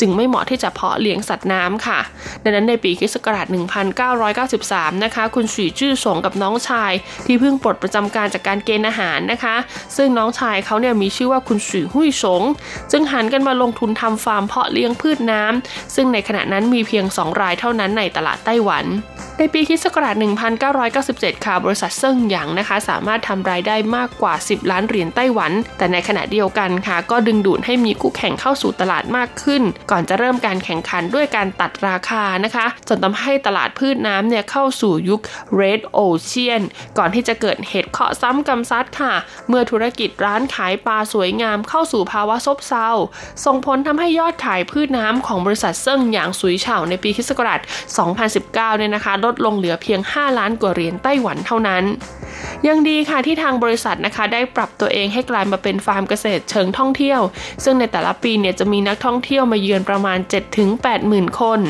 จึงไม่เหมาะที่จะเพาะเลี้ยงสัตว์น้ำค่ะ ดังนั้นในปีคศ1993 นะคะ คุณสีจื้อสงกับน้องชาย ที่เพิ่งปลดประจำการจากการเกณฑ์อาหารนะคะ ซึ่งน้องชายเขาเนี่ยมีชื่อว่าคุณสีหุยสงจึงหันกันมาลงทุนทำฟาร์มเพาะเลี้ยงพืชน้ำซึ่งในขณะนั้นมีเพียง 2 รายเท่านั้นในตลาดไต้หวันในปีคศ1997 ค่ะ บริษัทเซิ่งหยางนะคะ สามารถทำรายได้มากกว่า 10 ล้านเหรียญไต้หวัน แต่ในขณะเดียวกันค่ะ ก็ดึงดูดให้มีคู่แข่งเข้าสู่ตลาดมากขึ้น ก่อนจะเริ่มการแข่งขันด้วยการตัดราคานะคะ จนทำให้ตลาดพืชน้ำเนี่ยเข้าสู่ยุค Red โอลเชียน ก่อนที่จะเกิดเหตุเคาะซ้ำกำซัดค่ะ เมื่อธุรกิจร้านขายปลาสวยงามเข้าสู่ภาวะซบเซา ส่งผลทำให้ยอดขายพืชน้ำของบริษัทเซิ่งหยางสุยเฉาในปีคศ2019 เนี่ยนะคะ ลดลงเหลือเพียง 5 ล้านกว่าเหรียญไต้หวันเท่านั้น ยังดีค่ะที่ทางบริษัทนะคะได้ปรับตัวเองให้กลายมาเป็นฟาร์มเกษตรเชิงท่องเที่ยว ซึ่งในแต่ละปีเนี่ยจะมีนักท่องเที่ยวมาเยือนประมาณ 7-8หมื่นคน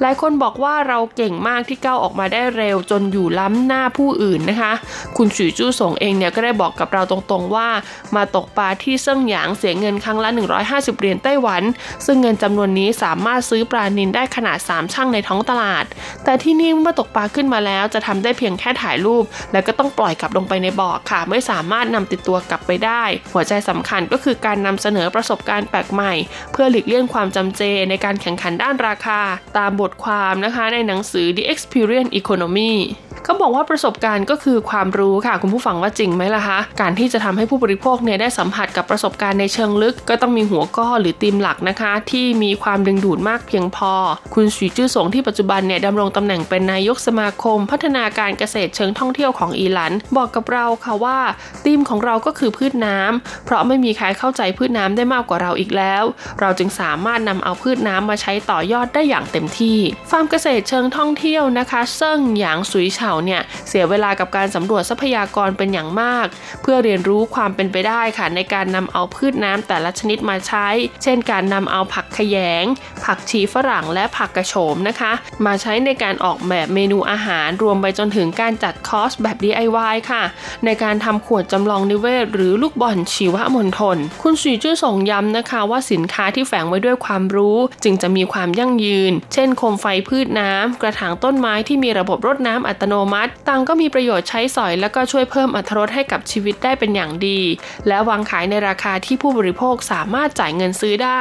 หลายคนบอกว่าเราเก่งมากที่ก้าวออกมาได้เร็วจนอยู่ล้ำหน้าผู้อื่นนะคะ คุณฉุยจู้สงเองเนี่ยก็ได้บอกกับเราตรงๆว่า มาตกปลาที่เซิ่งหยางเสียเงินครั้งละ 150 เหรียญไต้หวัน ซึ่งเงินจำนวนนี้สามารถซื้อปลานินได้ขนาด 3 ช่างในท้องตลาด แต่ที่นี่เมื่อตกปลาขึ้นมาแล้วจะทำได้เพียงแค่ถ่ายรูป แล้วก็ต้องปล่อยกลับลงไปในบ่อค่ะ ไม่สามารถนำติดตัวกลับไปได้ หัวใจสำคัญก็คือการนำเสนอประสบการณ์แปลกใหม่ เพื่อหลีกเลี่ยงความจำเจในการแข่งขันด้านราคา ตามบทความนะคะในหนังสือ The Experience Economy เขาบอกว่าประสบการณ์ก็คือความรู้ค่ะ คุณผู้ฟังว่าจริงไหมล่ะคะ การที่จะทำให้ผู้บริโภคเนี่ยได้สัมผัสกับประสบการณ์ในเชิงลึก ก็ต้องมีหัวข้อหรือธีมหลักนะคะ ที่มีความดึงดูดมากเพียงพอ คุณสีจื้อสงที่ปัจจุบันเนี่ยดำรงตำแหน่งเป็นนายกสมาคม พัฒนาการเกษตรเชิงท่องเที่ยวของอีหลันบอกกับเราค่ะว่าธีมของเราก็คือพืชน้ำเพราะไม่มีใครเข้าใจพืชน้ำได้มากกว่าเราอีกแล้ว เราจึงสามารถนำเอาพืชน้ำมาใช้ต่อยอดได้อย่างเต็มที่ ฟาร์มเกษตรเชิงท่องเที่ยวนะคะเซิ่งหยางสุยเฉาเนี่ยเสียเวลากับการสำรวจทรัพยากรเป็นอย่างมาก เพื่อเรียนรู้ความเป็นไปได้ค่ะในการนำเอาพืชน้ำแต่ละชนิดมาใช้ เช่น การนำเอาผักขยง ผักชีฝรั่งและผักกระโฉมนะคะ มาใช้ในการออกแบบเมนูอาหารรวมไปจนถึงการจัดคอร์สแบบ DIY ค่ะ ในการทำขวดจำลองนิเวศ หรือลูกบอลชีวมณฑลคุณสีจุ้ยส่งย้ำนะคะ ว่าสินค้าที่แฝงไว้ด้วยความรู้ จึงจะมีความยั่งยืน เช่นโคมไฟพืชน้ำ กระถางต้นไม้ที่มีระบบรดน้ำอัตโนมัติต่างก็มีประโยชน์ใช้สอย แล้วก็ช่วยเพิ่มอรรถรสให้กับชีวิตได้เป็นอย่างดี และวางขายในราคาที่ผู้บริโภคสามารถจ่ายเงินซื้อได้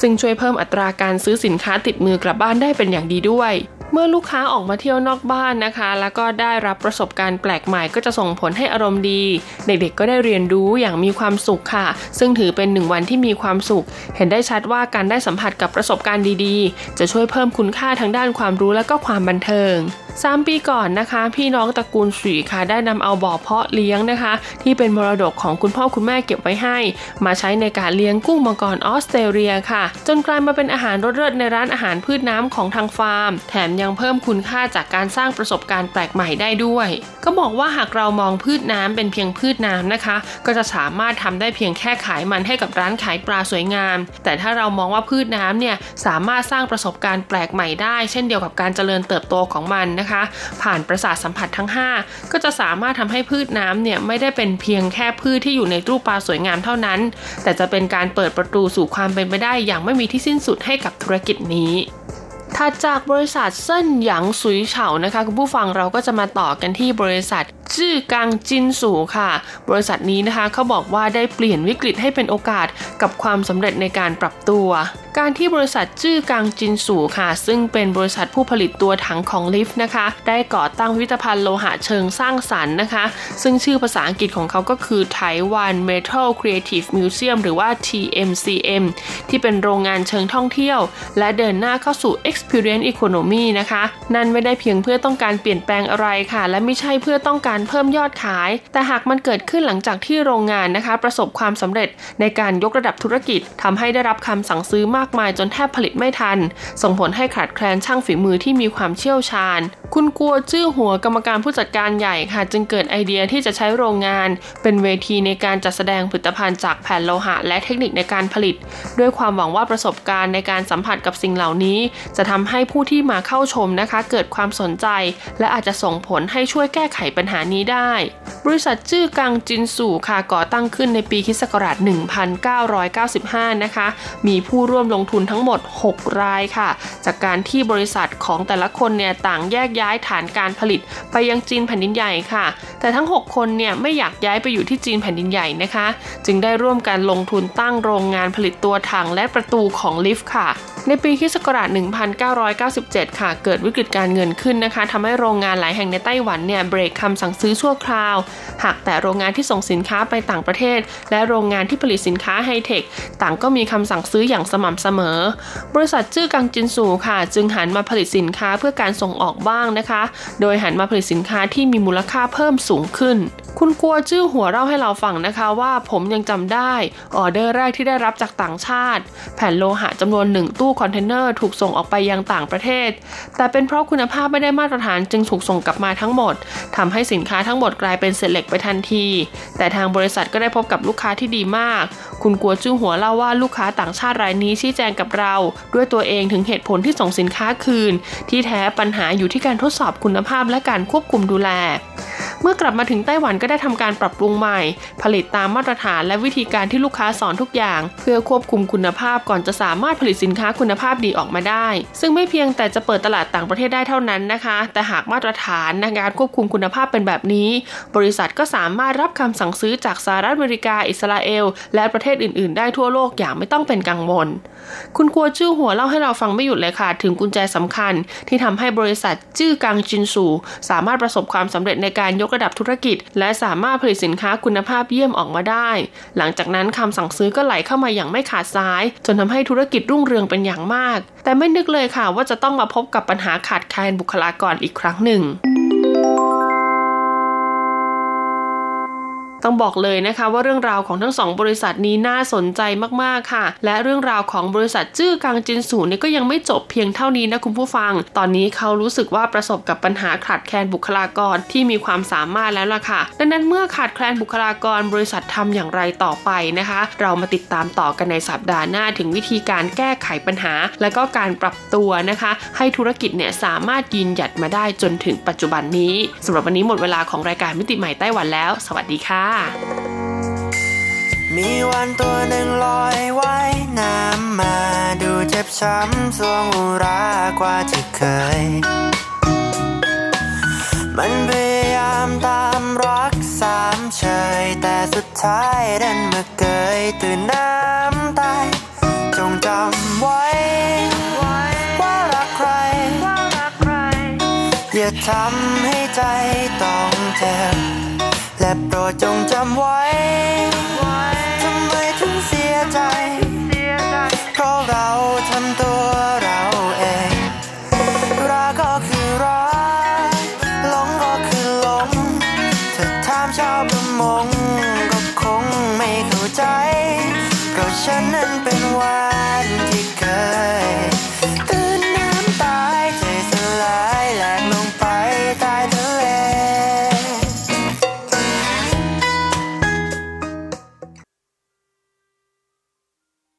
ซึ่งช่วยเพิ่มอัตราการซื้อสินค้าติดมือกลับบ้านได้เป็นอย่างดีด้วย เมื่อลูกค้าออกมาเที่ยวนอกบ้านนะคะ แล้วก็ได้รับประสบการณ์แปลกใหม่ก็จะส่งผลให้อารมณ์ดี เด็กๆก็ได้เรียนรู้อย่างมีความสุขค่ะ ซึ่งถือเป็นหนึ่งวันที่มีความสุข เห็นได้ชัดว่าการได้สัมผัสกับประสบการณ์ดีๆ จะช่วยเพิ่มคุณค่าทางด้านความรู้และก็ความบันเทิง สามปีก่อนนะคะ พี่น้องตระกูลสีค่ะ ได้นำเอาบ่อเพาะเลี้ยงนะคะ ที่เป็นมรดกของคุณพ่อคุณแม่เก็บไว้ให้ มาใช้ในการเลี้ยงกุ้งมังกรออสเตรเลียค่ะ จนกลายมาเป็นอาหารรสเลิศในร้านอาหารพืชน้ำของทางฟาร์ม แถมยังเพิ่มคุณค่าจากการสร้างประสบการณ์แปลกใหม่ได้ด้วย ก็บอกว่าหากเรามองพืชน้ำเป็นเพียงพืชน้ำนะคะ ก็จะสามารถทำได้เพียงแค่ขายมันให้กับร้านขายปลาสวยงาม แต่ถ้าเรามองว่าพืชน้ำเนี่ยสามารถสร้างประสบการณ์แปลกใหม่ได้ เช่นเดียวกับการเจริญเติบโตของมันนะคะผ่านประสาทสัมผัสทั้ง 5 ก็จะสามารถทำให้พืชน้ำเนี่ยไม่ได้เป็นเพียงแค่พืชที่อยู่ในตู้ปลาสวยงามเท่านั้น แต่จะเป็นการเปิดประตูสู่ความเป็นไปได้อย่างไม่มีที่สิ้นสุดให้กับธุรกิจนี้ถัดจากบริษัทเส้นหยางสุยเฉานะคะคุณผู้ฟังเราก็จะมาต่อกันที่บริษัทจื้อกังจินสูค่ะ บริษัทนี้นะคะเขาบอกว่าได้เปลี่ยนวิกฤตให้เป็นโอกาสกับความสำเร็จในการปรับตัว การที่บริษัทจื้อกังจินสูค่ะ ซึ่งเป็นบริษัทผู้ผลิตตัวถังของลิฟต์นะคะ ได้ก่อตั้งพิพิธภัณฑ์โลหะเชิงสร้างสรรค์นะคะ ซึ่งชื่อภาษาอังกฤษของเขาก็คือ Taiwan Metal Creative Museum หรือว่า TMCM ที่เป็นโรงงานเชิงท่องเที่ยว และเดินหน้าเข้าสู่ Experience Economy นะคะ นั่นไม่ได้เพียงเพื่อต้องการเปลี่ยนแปลงอะไรค่ะ และไม่ใช่เพื่อต้องการเพิ่มยอดขาย แต่หากมันเกิดขึ้นหลังจากที่โรงงานนะคะ ประสบความสำเร็จในการยกระดับธุรกิจทำให้ได้รับคำสั่งซื้อมากมายจนแทบผลิตไม่ทัน ส่งผลให้ขาดแคลนช่างฝีมือที่มีความเชี่ยวชาญ คุณกลัวชื่อหัวกรรมการผู้จัดการใหญ่ค่ะ จึงเกิดไอเดียที่จะใช้โรงงาน เป็นเวทีในการจัดแสดงผลิตภัณฑ์จากแผ่นโลหะ และเทคนิคในการผลิต ด้วยความหวังว่าประสบการณ์ในการสัมผัสกับสิ่งเหล่านี้ จะทำให้ผู้ที่มาเข้าชมนะคะ เกิดความสนใจ และอาจจะส่งผลให้ช่วยแก้ไขปัญหานี้ได้ บริษัทชื่อกังจินสู่ค่ะก่อตั้งขึ้นในปีคศ1995 นะคะ มีผู้ร่วมลงทุนทั้งหมด 6 รายค่ะ จากการที่บริษัทของแต่ละคนเนี่ยต่างแยกย้ายฐานการผลิตไปยังจีนแผ่นดินใหญ่ค่ะ แต่ทั้ง 6 คนเนี่ยไม่อยากย้ายไปอยู่ที่จีนแผ่นดินใหญ่นะคะ จึงได้ร่วมกันลงทุนตั้งโรงงานผลิตตัวถังและประตูของลิฟต์ค่ะ ในปีคศ1997 ค่ะ เกิดวิกฤตการเงินขึ้นนะคะทำให้โรงงานหลายแห่งในไต้หวันเนี่ยเบรกคำสั่งซื้อชั่วคราว หากแต่โรงงานที่ส่งสินค้าไปต่างประเทศ และโรงงานที่ผลิตสินค้าไฮเทค ต่างก็มีคำสั่งซื้ออย่างสม่ำเสมอ บริษัทจื้อกังจินสูค่ะ จึงหันมาผลิตสินค้าเพื่อการส่งออกบ้างนะคะ โดยหันมาผลิตสินค้าที่มีมูลค่าเพิ่มสูงขึ้น คุณกัวจื้อหัวเล่าให้เราฟังนะคะว่าผมยังจำได้ออเดอร์แรกที่ได้รับจากต่างชาติ แผ่นโลหะจำนวนหนึ่งตู้คอนเทนเนอร์ถูกส่งออกไปยังต่างประเทศ แต่เป็นเพราะคุณภาพไม่ได้มาตรฐานจึงถูกส่งกลับมาทั้งหมดทำให้สินค้าทั้งหมดกลายเป็นเศษเหล็กไปทันที แต่ทางบริษัทก็ได้พบกับลูกค้าที่ดีมาก คุณกัวจื้อหัวเล่าว่าลูกค้าต่างชาติรายนี้ชี้แจงกับเรา ด้วยตัวเองถึงเหตุผลที่ส่งสินค้าคืน ที่แท้ปัญหาอยู่ที่การทดสอบคุณภาพและการควบคุมดูแล เมื่อกลับมาถึงไต้หวันก็ได้ทำการปรับปรุงใหม่ ผลิตตามมาตรฐานและวิธีการที่ลูกค้าสอนทุกอย่าง เพื่อควบคุมคุณภาพก่อนจะสามารถผลิตสินค้าคุณภาพดีออกมาได้ ซึ่งไม่เพียงแต่จะเปิดตลาดต่างประเทศได้เท่านั้นนะคะ แต่หากมาตรฐานในการควบคุมคุณภาพเป็นแบบนี้ บริษัทก็สามารถรับคำสั่งซื้อจากสหรัฐอเมริกา อิสราเอล และประเทศอื่น ๆ ได้ทั่วโลกอย่างไม่ต้องเป็นกังวล คุณกลัวชื่อหัวเล่าให้เราฟังไม่หยุดเลยค่ะ ถึงกุญแจสำคัญ ที่ทำให้บริษัทจื้อกังจินสูสามารถประสบความสำเร็จในการยกระดับธุรกิจ และสามารถผลิตสินค้าคุณภาพเยี่ยมออกมาได้ หลังจากนั้นคำสั่งซื้อก็ไหลเข้ามาอย่างไม่ขาดสาย จนทำให้ธุรกิจรุ่งเรืองเป็นอย่างมาก แต่ไม่นึกเลยค่ะว่าจะต้องมาพบกับปัญหาขาดแคลนบุคลากรอีกครั้งหนึ่ง ต้องบอกเลยนะคะว่าเรื่องราวของทั้งสองบริษัทนี้น่าสนใจมากๆค่ะ และเรื่องราวของบริษัทจื้อกังจินสูเนี่ยก็ยังไม่จบเพียงเท่านี้นะคุณผู้ฟัง ตอนนี้เขารู้สึกว่าประสบกับปัญหาขาดแคลนบุคลากรที่มีความสามารถแล้วล่ะค่ะ ดังนั้นเมื่อขาดแคลนบุคลากรบริษัททำอย่างไรต่อไปนะคะ เรามาติดตามต่อกันในสัปดาห์หน้าถึงวิธีการแก้ไขปัญหา และก็การปรับตัวนะคะ ให้ธุรกิจเนี่ยสามารถยืนหยัดมาได้จนถึงปัจจุบันนี้สำหรับวันนี้หมดเวลาของรายการมิติใหม่ไต้หวันแล้ว สวัสดีค่ะมีวันตัวหนึ่งลอยไว้น้ำมาดูเจ็บช้ำสวงอุรากว่าที่เคย มันพยายามตามรักสามเฉย แต่สุดท้ายดันมาเกยตื่นน้ำตายจงจำไว้ ว่ารักใคร อย่าทำให้ใจต้องเจ็บ และโปรดจงจำไว้ ทำไมถึงเสียใจ เพราะเราทำตัวเราเอง รักก็คือรักหลงก็คือหลงถ้าถามชาวประมงก็คงไม่เข้าใจ เพราะฉันนั้นเป็นวาน